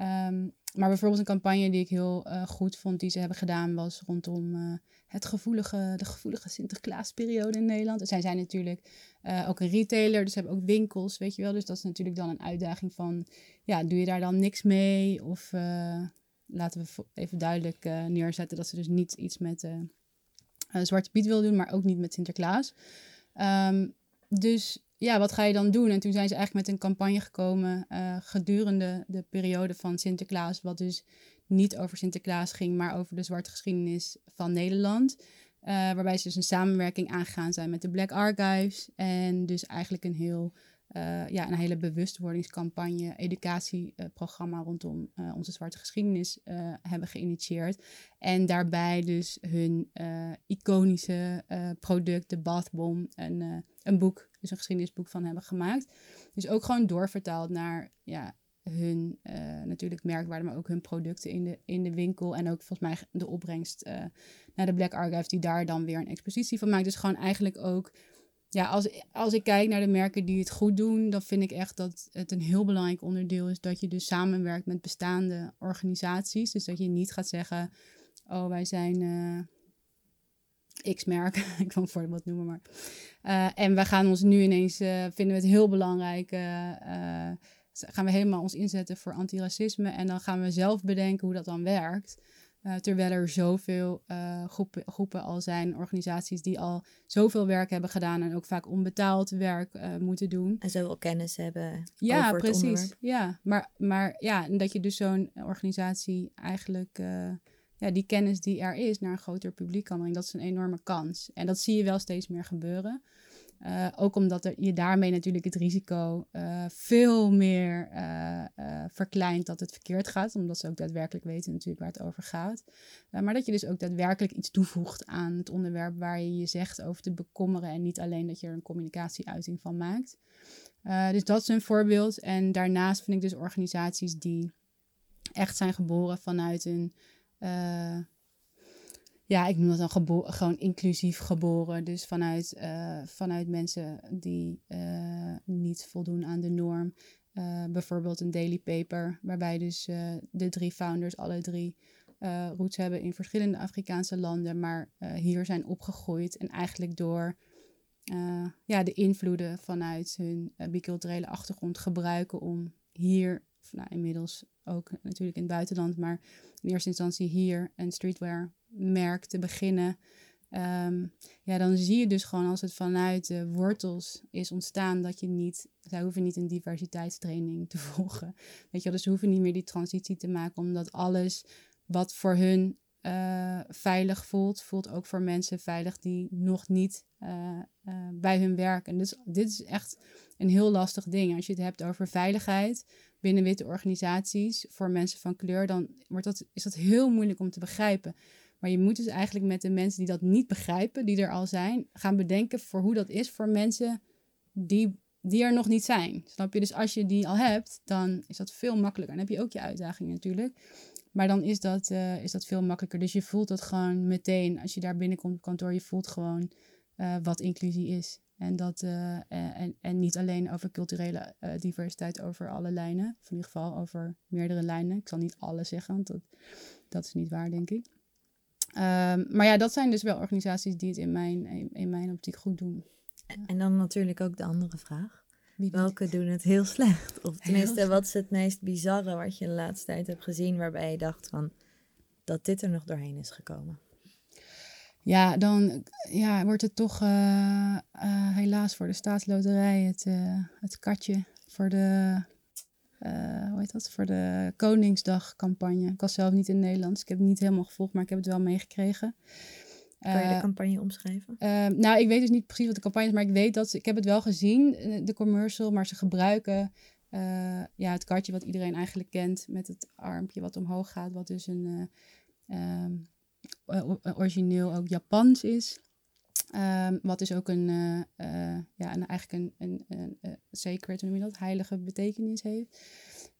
Um, maar bijvoorbeeld een campagne die ik heel uh, goed vond, die ze hebben gedaan, was rondom uh, het gevoelige, de gevoelige Sinterklaasperiode in Nederland. Zij zijn natuurlijk uh, ook een retailer, dus hebben ook winkels, weet je wel. Dus dat is natuurlijk dan een uitdaging van, ja, doe je daar dan niks mee? Of laten we even duidelijk neerzetten dat ze dus niet iets met Zwarte Piet wil doen, maar ook niet met Sinterklaas. Um, dus ja, wat ga je dan doen? En toen zijn ze eigenlijk met een campagne gekomen uh, gedurende de periode van Sinterklaas, wat dus niet over Sinterklaas ging, maar over de zwarte geschiedenis van Nederland. Uh, waarbij ze dus een samenwerking aangegaan zijn met de Black Archives. En dus eigenlijk een heel uh, ja, een hele bewustwordingscampagne, educatieprogramma rondom uh, onze zwarte geschiedenis uh, hebben geïnitieerd. En daarbij dus hun iconische product, de Bathbomb, een, een boek, dus een geschiedenisboek van hebben gemaakt. Dus ook gewoon doorvertaald naar ja, hun natuurlijk merkwaarde, maar ook hun producten in de, in de winkel. En ook volgens mij de opbrengst naar de Black Archives, die daar dan weer een expositie van maakt. Dus gewoon eigenlijk ook ja, als, als ik kijk naar de merken die het goed doen, dan vind ik echt dat het een heel belangrijk onderdeel is dat je dus samenwerkt met bestaande organisaties. Dus dat je niet gaat zeggen, oh wij zijn uh, X-merk, ik kan een voorbeeld noemen, maar. Uh, en wij gaan ons nu ineens, uh, vinden we het heel belangrijk, gaan we helemaal ons inzetten voor antiracisme en dan gaan we zelf bedenken hoe dat dan werkt. Uh, terwijl er zoveel uh, groepen, groepen al zijn, organisaties die al zoveel werk hebben gedaan en ook vaak onbetaald werk uh, moeten doen. En zoveel kennis hebben. Ja, over precies. Het onderwerp. ja, maar, maar ja, dat je dus zo'n organisatie eigenlijk ja, die kennis die er is naar een groter publiek kan brengen, dat is een enorme kans. En dat zie je wel steeds meer gebeuren. Uh, ook omdat je daarmee natuurlijk het risico uh, veel meer uh, verkleint dat het verkeerd gaat. Omdat ze ook daadwerkelijk weten natuurlijk waar het over gaat. maar dat je dus ook daadwerkelijk iets toevoegt aan het onderwerp waar je je zegt over te bekommeren. En niet alleen dat je er een communicatieuiting van maakt. dus dat is een voorbeeld. En daarnaast vind ik dus organisaties die echt zijn geboren vanuit een ja, ik noem dat dan gewoon inclusief geboren. Dus vanuit, eh, vanuit mensen die eh, niet voldoen aan de norm. Eh, bijvoorbeeld een daily paper, waarbij dus de drie founders alle drie roots hebben in verschillende Afrikaanse landen, maar hier zijn opgegroeid en eigenlijk door ja, de invloeden vanuit hun biculturele achtergrond gebruiken om hier, nou, inmiddels ook natuurlijk in het buitenland, maar in eerste instantie hier een streetwear merk te beginnen. Ehm, ja, dan zie je dus gewoon als het vanuit de wortels is ontstaan dat je niet, zij hoeven niet een diversiteitstraining te volgen. Weet je dus ze hoeven niet meer die transitie te maken, omdat alles wat voor hun eh, veilig voelt, voelt ook voor mensen veilig die nog niet eh, eh, bij hun werken. Dus dit is echt een heel lastig ding. Als je het hebt over veiligheid binnen witte organisaties voor mensen van kleur, dan wordt dat, is dat heel moeilijk om te begrijpen. Maar je moet dus eigenlijk met de mensen die dat niet begrijpen, die er al zijn, gaan bedenken voor hoe dat is voor mensen die, die er nog niet zijn. Snap je? Dus als je die al hebt, dan is dat veel makkelijker. Dan heb je ook je uitdagingen natuurlijk. Maar dan is dat, eh, is dat veel makkelijker. Dus je voelt dat gewoon meteen als je daar binnenkomt op kantoor. Je voelt gewoon eh, wat inclusie is. En, dat, eh, en, en niet alleen over culturele eh, diversiteit over alle lijnen. Of in ieder geval over meerdere lijnen. Ik zal niet alle zeggen, want dat, dat is niet waar, denk ik. Ehm, maar ja, dat zijn dus wel organisaties die het in mijn, in, in mijn optiek goed doen. En dan natuurlijk ook de andere vraag. Wie Welke doen het heel slecht? Of tenminste, slecht. wat is het meest bizarre wat je de laatste tijd hebt gezien waarbij je dacht van dat dit er nog doorheen is gekomen? Ja, dan ja, wordt het toch eh, eh, helaas voor de staatsloterij het, eh, het katje voor de, hoe heet dat? Voor de Koningsdagcampagne. Ik was zelf niet in Nederland, dus ik heb het niet helemaal gevolgd, maar ik heb het wel meegekregen. Kan je de campagne omschrijven? eh, nou, ik weet dus niet precies wat de campagne is, maar ik weet dat ze, ik heb het wel gezien, de commercial, maar ze gebruiken ja, het kartje wat iedereen eigenlijk kent met het armpje wat omhoog gaat, wat dus een eh, ehm, origineel ook Japans is. Ehm, wat dus ook een, eh, eh, ja, een, eigenlijk een, een, een, eh, sacred, hoe noem je dat, heilige betekenis heeft.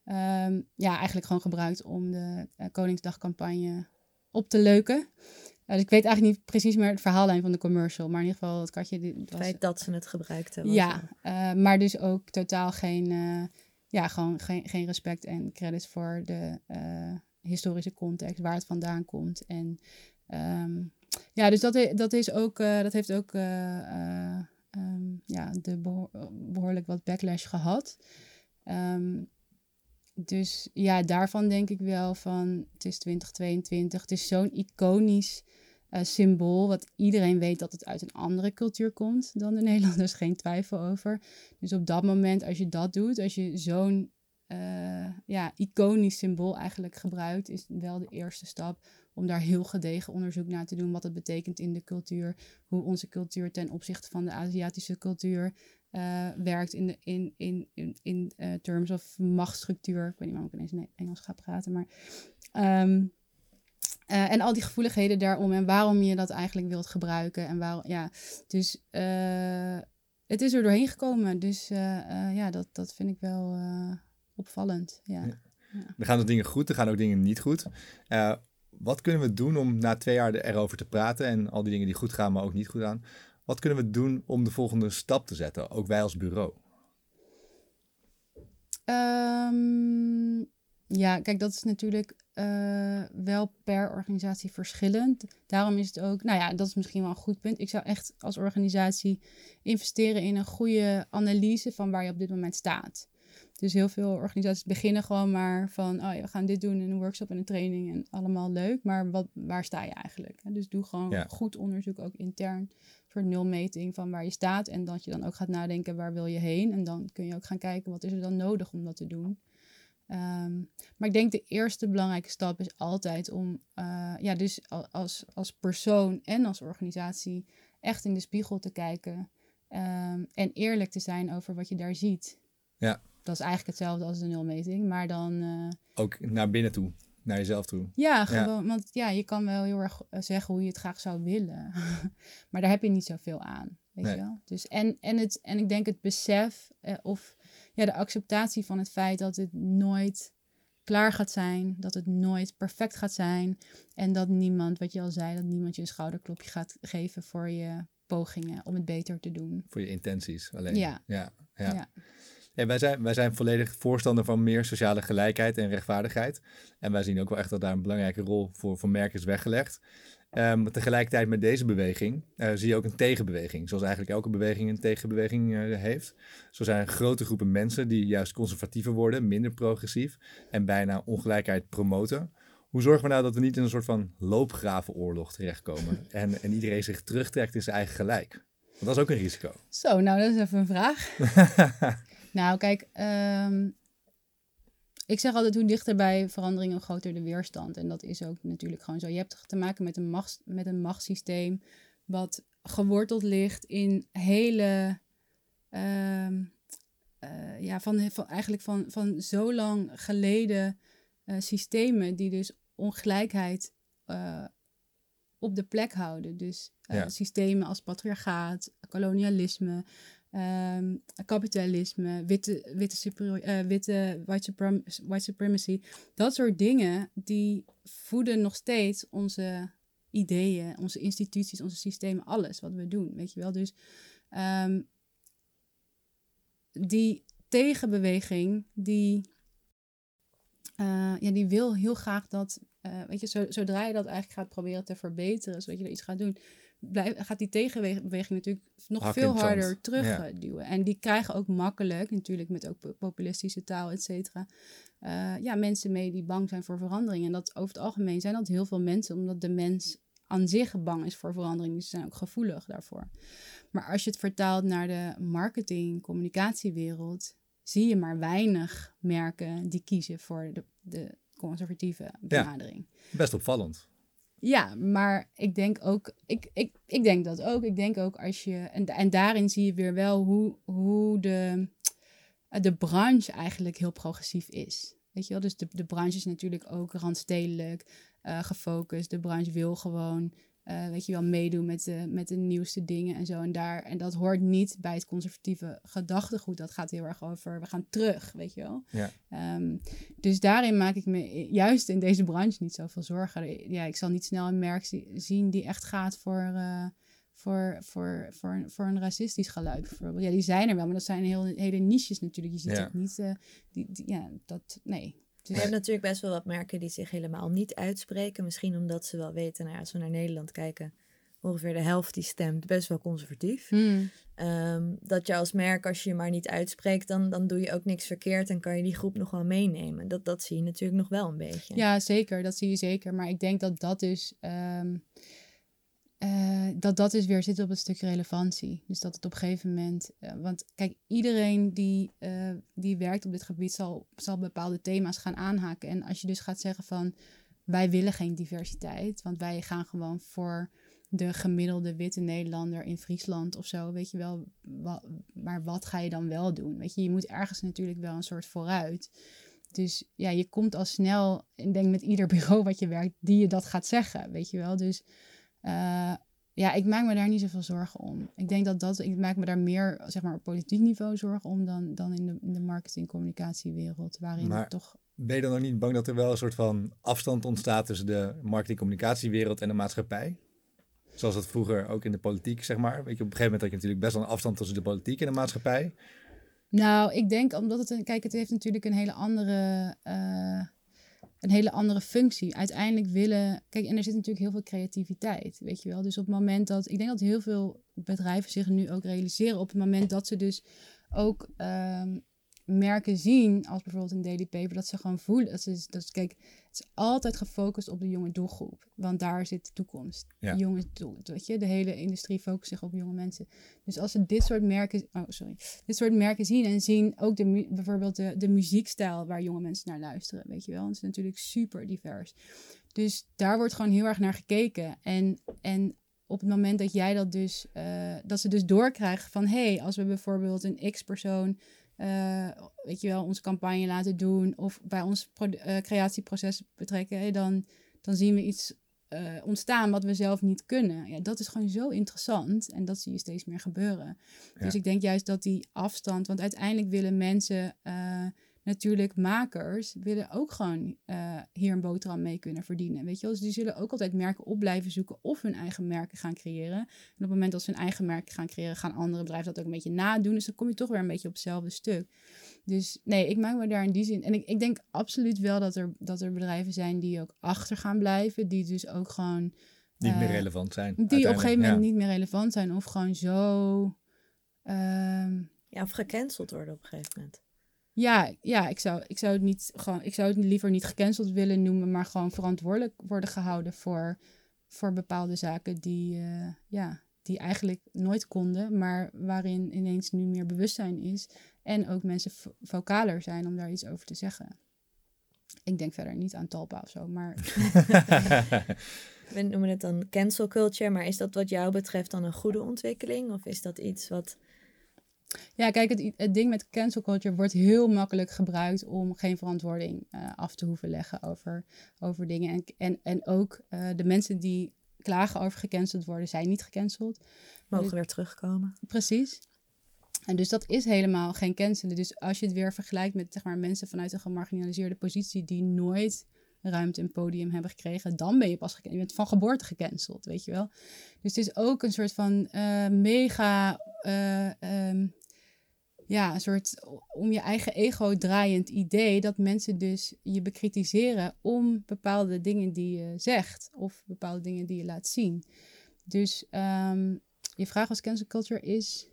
Ehm, ja, eigenlijk gewoon gebruikt om de eh, Koningsdagcampagne op te leuken. Eh, dus ik weet eigenlijk niet precies meer het verhaallijn van de commercial, maar in ieder geval het katje. Het was, feit dat ze het gebruikten. was ja, eh, maar dus ook totaal geen, eh, ja, gewoon geen, geen respect en credits voor de eh, historische context, waar het vandaan komt. En ehm, ja, dus dat, dat, is ook, eh, dat heeft ook eh, eh, ehm, ja, de behoor- behoorlijk wat backlash gehad. Ehm, dus ja, daarvan denk ik wel van, het is 2022, het is zo'n iconisch symbool, wat iedereen weet dat het uit een andere cultuur komt dan de Nederlanders, geen twijfel over. Dus op dat moment, als je dat doet, als je zo'n ja, iconisch symbool eigenlijk gebruikt, is wel de eerste stap om daar heel gedegen onderzoek naar te doen, wat het betekent in de cultuur, hoe onze cultuur ten opzichte van de Aziatische cultuur eh, werkt in, de, in, in, in, in eh, terms of machtsstructuur. Ik weet niet waarom ik ineens in Engels ga praten, maar... ehm, eh, en al die gevoeligheden daarom en waarom je dat eigenlijk wilt gebruiken. En waarom, ja, dus het is er doorheen gekomen. Dus ja, dat, dat vind ik wel opvallend. Ja. Ja. Er gaan dus dingen goed, er gaan ook dingen niet goed. Wat kunnen we doen om na twee jaar erover te praten en al die dingen die goed gaan, maar ook niet goed gaan? Wat kunnen we doen om de volgende stap te zetten, ook wij als bureau? Ehm, ja, kijk, dat is natuurlijk eh, wel per organisatie verschillend. Daarom is het ook, nou ja, dat is misschien wel een goed punt. Ik zou echt als organisatie investeren in een goede analyse van waar je op dit moment staat. Dus heel veel organisaties beginnen gewoon maar van, oh ja, we gaan dit doen in een workshop en een training en allemaal leuk. Maar wat, waar sta je eigenlijk? Dus doe gewoon Ja. goed onderzoek, ook intern, een soort nulmeting van waar je staat. En dat je dan ook gaat nadenken, waar wil je heen? En dan kun je ook gaan kijken, wat is er dan nodig om dat te doen? Ehm, maar ik denk de eerste belangrijke stap is altijd om, eh, ja, dus al- als, als persoon en als organisatie echt in de spiegel te kijken ehm, en eerlijk te zijn over wat je daar ziet. Ja. Dat is eigenlijk hetzelfde als de nulmeting, maar dan, eh, Ook naar binnen toe, naar jezelf toe. ja, gewoon, want ja, je kan wel heel erg eh, zeggen hoe je het graag zou willen, maar daar heb je niet zoveel aan, weet Nee. je wel. Dus en, en, het, en ik denk het besef eh, of ja, de acceptatie van het feit dat het nooit klaar gaat zijn, dat het nooit perfect gaat zijn en dat niemand, wat je al zei, dat niemand je een schouderklopje gaat geven voor je pogingen om het beter te doen. Voor je intenties alleen. Ja. ja, ja. Ja. Ja, wij, zijn, wij zijn volledig voorstander van meer sociale gelijkheid en rechtvaardigheid. En wij zien ook wel echt dat daar een belangrijke rol voor, voor merken is weggelegd. Ehm, maar tegelijkertijd met deze beweging eh, zie je ook een tegenbeweging. Zoals eigenlijk elke beweging een tegenbeweging eh, heeft. Zo zijn er grote groepen mensen die juist conservatiever worden, minder progressief en bijna ongelijkheid promoten. Hoe zorgen we nou dat we niet in een soort van loopgravenoorlog terechtkomen en, en iedereen zich terugtrekt in zijn eigen gelijk? Want dat is ook een risico. Zo, nou dat is even een vraag. nou, kijk, ehm, ik zeg altijd hoe dichter bij verandering, hoe groter de weerstand. En dat is ook natuurlijk gewoon zo. Je hebt te maken met een, machts, met een machtssysteem wat geworteld ligt in hele, ehm, eh, ja, van, van, eigenlijk van, van zo lang geleden eh, systemen die dus ongelijkheid eh, op de plek houden. Dus Ja. systemen als patriarchaat, kolonialisme, ehm, kapitalisme, witte, witte, superior, eh, witte white supremacy. Dat soort dingen die voeden nog steeds onze ideeën, onze instituties, onze systemen, alles wat we doen, weet je wel. Dus ehm, die tegenbeweging, die, eh, ja, die wil heel graag dat, eh, weet je, zo, zodra je dat eigenlijk gaat proberen te verbeteren, zodat je er iets gaat doen, blijf, gaat die tegenbeweging natuurlijk nog Hak veel harder terug Ja. eh, duwen. En die krijgen ook makkelijk, natuurlijk met ook po- populistische taal, et cetera, eh, ja, mensen mee die bang zijn voor verandering. En dat over het algemeen zijn dat heel veel mensen, omdat de mens aan zich bang is voor verandering. Dus ze zijn ook gevoelig daarvoor. Maar als je het vertaalt naar de marketing, communicatiewereld, zie je maar weinig merken die kiezen voor de, de conservatieve benadering. Best opvallend. Ja, maar ik denk ook, ik, ik, ik denk dat ook. Ik denk ook als je, en, en daarin zie je weer wel hoe, hoe de, de branche eigenlijk heel progressief is. Weet je wel, dus de, de branche is natuurlijk ook randstedelijk eh, gefocust. De branche wil gewoon, eh, weet je wel, meedoen met de, met de nieuwste dingen en zo. En, daar, en dat hoort niet bij het conservatieve gedachtegoed. Dat gaat heel erg over, we gaan terug, weet je wel. Ja. Ehm, dus daarin maak ik me juist in deze branche niet zoveel zorgen. Ja, ik zal niet snel een merk zi- zien die echt gaat voor, eh, voor, voor, voor, voor een racistisch geluid bijvoorbeeld. Ja, die zijn er wel, maar dat zijn heel, hele niches natuurlijk. Je ziet Ja. ook niet, eh, die, die- ja, dat, nee. Je hebt natuurlijk best wel wat merken die zich helemaal niet uitspreken. Misschien omdat ze wel weten, nou als we naar Nederland kijken, ongeveer de helft die stemt best wel conservatief. Hmm. Ehm, dat je als merk, als je je maar niet uitspreekt, dan, dan doe je ook niks verkeerd en kan je die groep nog wel meenemen. Dat, dat zie je natuurlijk nog wel een beetje. Ja, zeker. Dat zie je zeker. Maar ik denk dat dat dus... ehm, eh, dat dat dus weer zit op het stuk relevantie. Dus dat het op een gegeven moment... eh, want kijk, iedereen die, eh, die werkt op dit gebied zal, zal bepaalde thema's gaan aanhaken. En als je dus gaat zeggen van... wij willen geen diversiteit, want wij gaan gewoon voor de gemiddelde witte Nederlander in Friesland of zo, weet je wel. Maar wat ga je dan wel doen? Weet je, je moet ergens natuurlijk wel een soort vooruit. Dus ja, je komt al snel, ik denk met ieder bureau wat je werkt, die je dat gaat zeggen, weet je wel. Dus eh, ja, ik maak me daar niet zoveel zorgen om. Ik denk dat dat, ik maak me daar meer, zeg maar, op politiek niveau zorgen om dan, dan in de, in de marketing-communicatiewereld, waarin Maar- toch... Ben je dan ook niet bang dat er wel een soort van afstand ontstaat tussen de marketing-communicatiewereld en de maatschappij? Zoals dat vroeger ook in de politiek, zeg maar. Weet je, op een gegeven moment had je natuurlijk best wel een afstand tussen de politiek en de maatschappij. Nou, ik denk omdat het een, kijk, het heeft natuurlijk een hele andere, eh, een hele andere functie. Uiteindelijk willen, kijk, en er zit natuurlijk heel veel creativiteit, weet je wel. Dus op het moment dat, ik denk dat heel veel bedrijven zich nu ook realiseren, op het moment dat ze dus ook ehm, merken zien, als bijvoorbeeld een Daily Paper, dat ze gewoon voelen, dat ze, dat ze, kijk, het is altijd gefocust op de jonge doelgroep, want daar zit de toekomst. Ja. De jonge weet je, de hele industrie focust zich op jonge mensen. Dus als ze dit soort merken, oh sorry, dit soort merken zien en zien ook de, bijvoorbeeld de, de muziekstijl waar jonge mensen naar luisteren, weet je wel. Het is natuurlijk super divers. Dus daar wordt gewoon heel erg naar gekeken. En, en op het moment dat jij dat dus, eh, dat ze dus doorkrijgen van, hé, hey, als we bijvoorbeeld een x-persoon, eh, weet je wel, onze campagne laten doen of bij ons eh, creatieproces betrekken, hè, dan, dan zien we iets eh, ontstaan wat we zelf niet kunnen. Ja, dat is gewoon zo interessant en dat zie je steeds meer gebeuren. Dus ik denk juist dat die afstand, want uiteindelijk willen mensen natuurlijk makers willen ook gewoon eh, hier een boterham mee kunnen verdienen. Weet je wel? Dus die zullen ook altijd merken op blijven zoeken of hun eigen merken gaan creëren. En op het moment dat ze hun eigen merken gaan creëren, gaan andere bedrijven dat ook een beetje nadoen. Dus dan kom je toch weer een beetje op hetzelfde stuk. Dus nee, ik maak me daar in die zin. En ik, ik denk absoluut wel dat er, dat er bedrijven zijn die ook achter gaan blijven. Die dus ook gewoon. Niet meer eh, relevant zijn. Die op een gegeven moment ja. niet meer relevant zijn. Of gewoon zo. ehm, Ja, of gecanceld worden op een gegeven moment. Ja, ja ik, zou, ik, zou het niet gewoon, ik zou het liever niet gecanceld willen noemen, maar gewoon verantwoordelijk worden gehouden voor, voor bepaalde zaken die, eh, ja, die eigenlijk nooit konden, maar waarin ineens nu meer bewustzijn is. En ook mensen vo- vocaler zijn om daar iets over te zeggen. Ik denk verder niet aan Talpa of zo, maar We noemen het dan cancel culture, maar is dat wat jou betreft dan een goede ontwikkeling? Of is dat iets wat... Ja, kijk, het, het ding met cancel culture wordt heel makkelijk gebruikt om geen verantwoording eh, af te hoeven leggen over, over dingen. En, en, en ook eh, de mensen die klagen over gecanceld worden, zijn niet gecanceld. Mogen weer terugkomen? Precies. En dus dat is helemaal geen cancelen. Dus als je het weer vergelijkt met zeg maar, mensen vanuit een gemarginaliseerde positie die nooit ruimte en podium hebben gekregen, dan ben je pas gecanceld. Je bent van geboorte gecanceld, weet je wel. Dus het is ook een soort van eh, mega, eh, ehm, ja, een soort om je eigen ego draaiend idee dat mensen dus je bekritiseren om bepaalde dingen die je zegt of bepaalde dingen die je laat zien. Dus ehm, je vraag was cancel culture is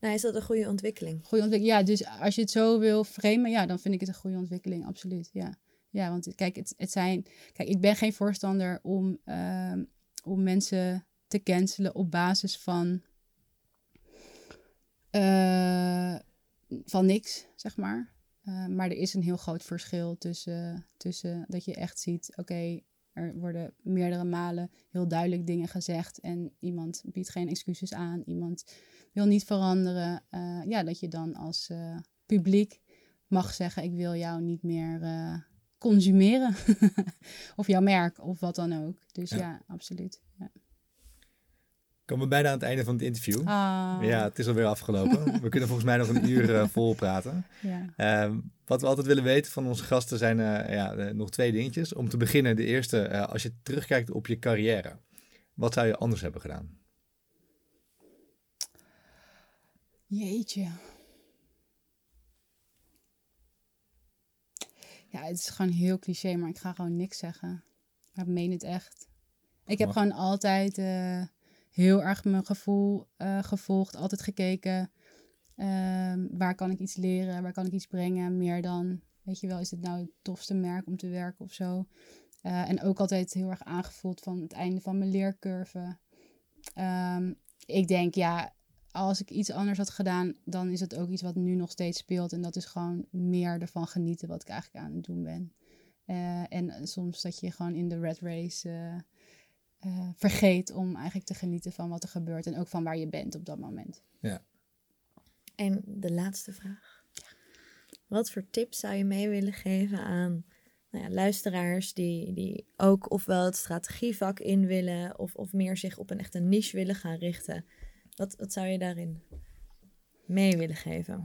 Nou, is dat een goede ontwikkeling? goede ontwikkeling. Ja, dus als je het zo wil framen, ja, dan vind ik het een goede ontwikkeling, absoluut. Ja, ja want kijk, het, het zijn. Kijk, ik ben geen voorstander om, ehm, om mensen te cancelen op basis van. Eh, van niks, zeg maar. Eh, maar er is een heel groot verschil tussen, tussen dat je echt ziet, oké, er worden meerdere malen heel duidelijk dingen gezegd en iemand biedt geen excuses aan, iemand wil niet veranderen. eh, ja, dat je dan als publiek mag zeggen, ik wil jou niet meer consumeren. of jouw merk, of wat dan ook. Dus Ja. ja, absoluut. Ja. Komen we bijna aan het einde van het interview. Ah, Ja, het is alweer afgelopen. We kunnen volgens mij nog een uur eh, vol praten. ja. Ehm, wat we altijd willen weten van onze gasten zijn eh, ja, nog twee dingetjes. Om te beginnen, de eerste, eh, als je terugkijkt op je carrière. Wat zou je anders hebben gedaan? Jeetje. Ja, het is gewoon heel cliché, maar ik ga gewoon niks zeggen. Maar ik meen het echt. Ik heb gewoon altijd heel erg mijn gevoel eh, gevolgd, altijd gekeken. ehm, waar kan ik iets leren, waar kan ik iets brengen, meer dan, weet je wel, is het nou het tofste merk om te werken of zo. Eh, en ook altijd heel erg aangevoeld van het einde van mijn leercurve. Ehm, ik denk, ja, als ik iets anders had gedaan, dan is het ook iets wat nu nog steeds speelt. En dat is gewoon meer ervan genieten wat ik eigenlijk aan het doen ben. Eh, en soms dat je gewoon in de red race eh, vergeet om eigenlijk te genieten van wat er gebeurt. En ook van waar je bent op dat moment. En de laatste vraag. Wat voor tips zou je mee willen geven aan nou ja, luisteraars die, die ook ofwel het strategievak in willen of, of meer zich op een echte niche willen gaan richten? Wat, wat zou je daarin mee willen geven?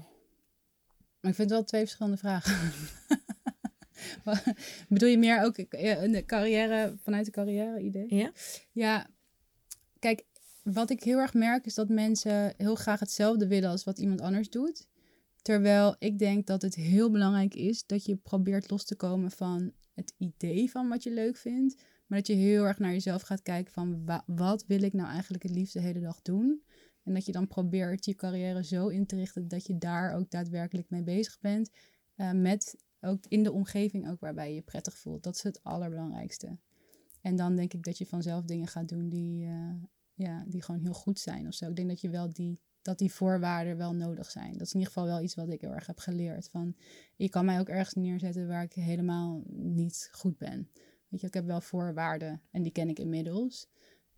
Maar ik vind het wel twee verschillende vragen. Bedoel je meer ook eh, een carrière, vanuit de carrière-idee? Ja? Ja, kijk, wat ik heel erg merk is dat mensen heel graag hetzelfde willen als wat iemand anders doet. Terwijl ik denk dat het heel belangrijk is dat je probeert los te komen van het idee van wat je leuk vindt. Maar dat je heel erg naar jezelf gaat kijken van wa- wat wil ik nou eigenlijk het liefst de hele dag doen. En dat je dan probeert je carrière zo in te richten dat je daar ook daadwerkelijk mee bezig bent. eh, met ook in de omgeving ook waarbij je je prettig voelt. Dat is het allerbelangrijkste. En dan denk ik dat je vanzelf dingen gaat doen die, eh, ja, die gewoon heel goed zijn of zo. Ik denk dat je wel die, dat die voorwaarden wel nodig zijn. Dat is in ieder geval wel iets wat ik heel erg heb geleerd. Van, je kan mij ook ergens neerzetten waar ik helemaal niet goed ben. Weet je, ik heb wel voorwaarden en die ken ik inmiddels.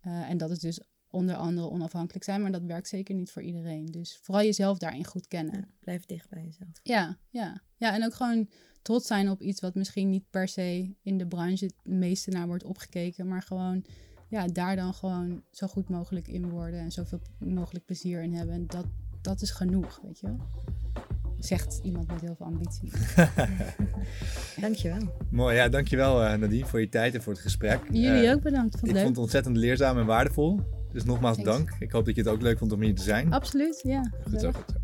Eh, en dat is dus onder andere onafhankelijk zijn, maar dat werkt zeker niet voor iedereen. Dus vooral jezelf daarin goed kennen. Ja, blijf dicht bij jezelf. Ja, ja. Ja, en ook gewoon trots zijn op iets wat misschien niet per se in de branche het meeste naar wordt opgekeken, maar gewoon ja, daar dan gewoon zo goed mogelijk in worden en zoveel mogelijk plezier in hebben. En dat, dat is genoeg, weet je wel. Zegt iemand met heel veel ambitie. Dankjewel. Mooi, ja, dankjewel uh, Nadine voor je tijd en voor het gesprek. Jullie uh, ook bedankt, vond ik leuk. vond het ontzettend leerzaam en waardevol. Dus nogmaals Thanks. dank. Ik hoop dat je het ook leuk vond om hier te zijn. Absoluut, ja. Goed zo, goed zo.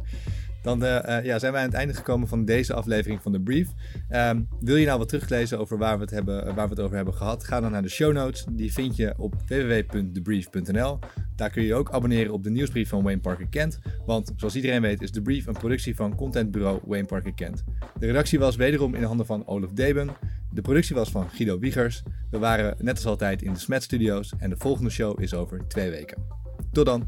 Dan uh, uh, ja, zijn wij aan het einde gekomen van deze aflevering van de Brief. Um, wil je nou wat teruglezen over waar we, het hebben, waar we het over hebben gehad? Ga dan naar de show notes. Die vind je op www.debrief.nl. Daar kun je je ook abonneren op de nieuwsbrief van Wayne Parker Kent. Want zoals iedereen weet is de Brief een productie van contentbureau Wayne Parker Kent. De redactie was wederom in handen van Olaf Deben. De productie was van Guido Wiegers. We waren net als altijd in de Smet Studios. En de volgende show is over twee weken. Tot dan!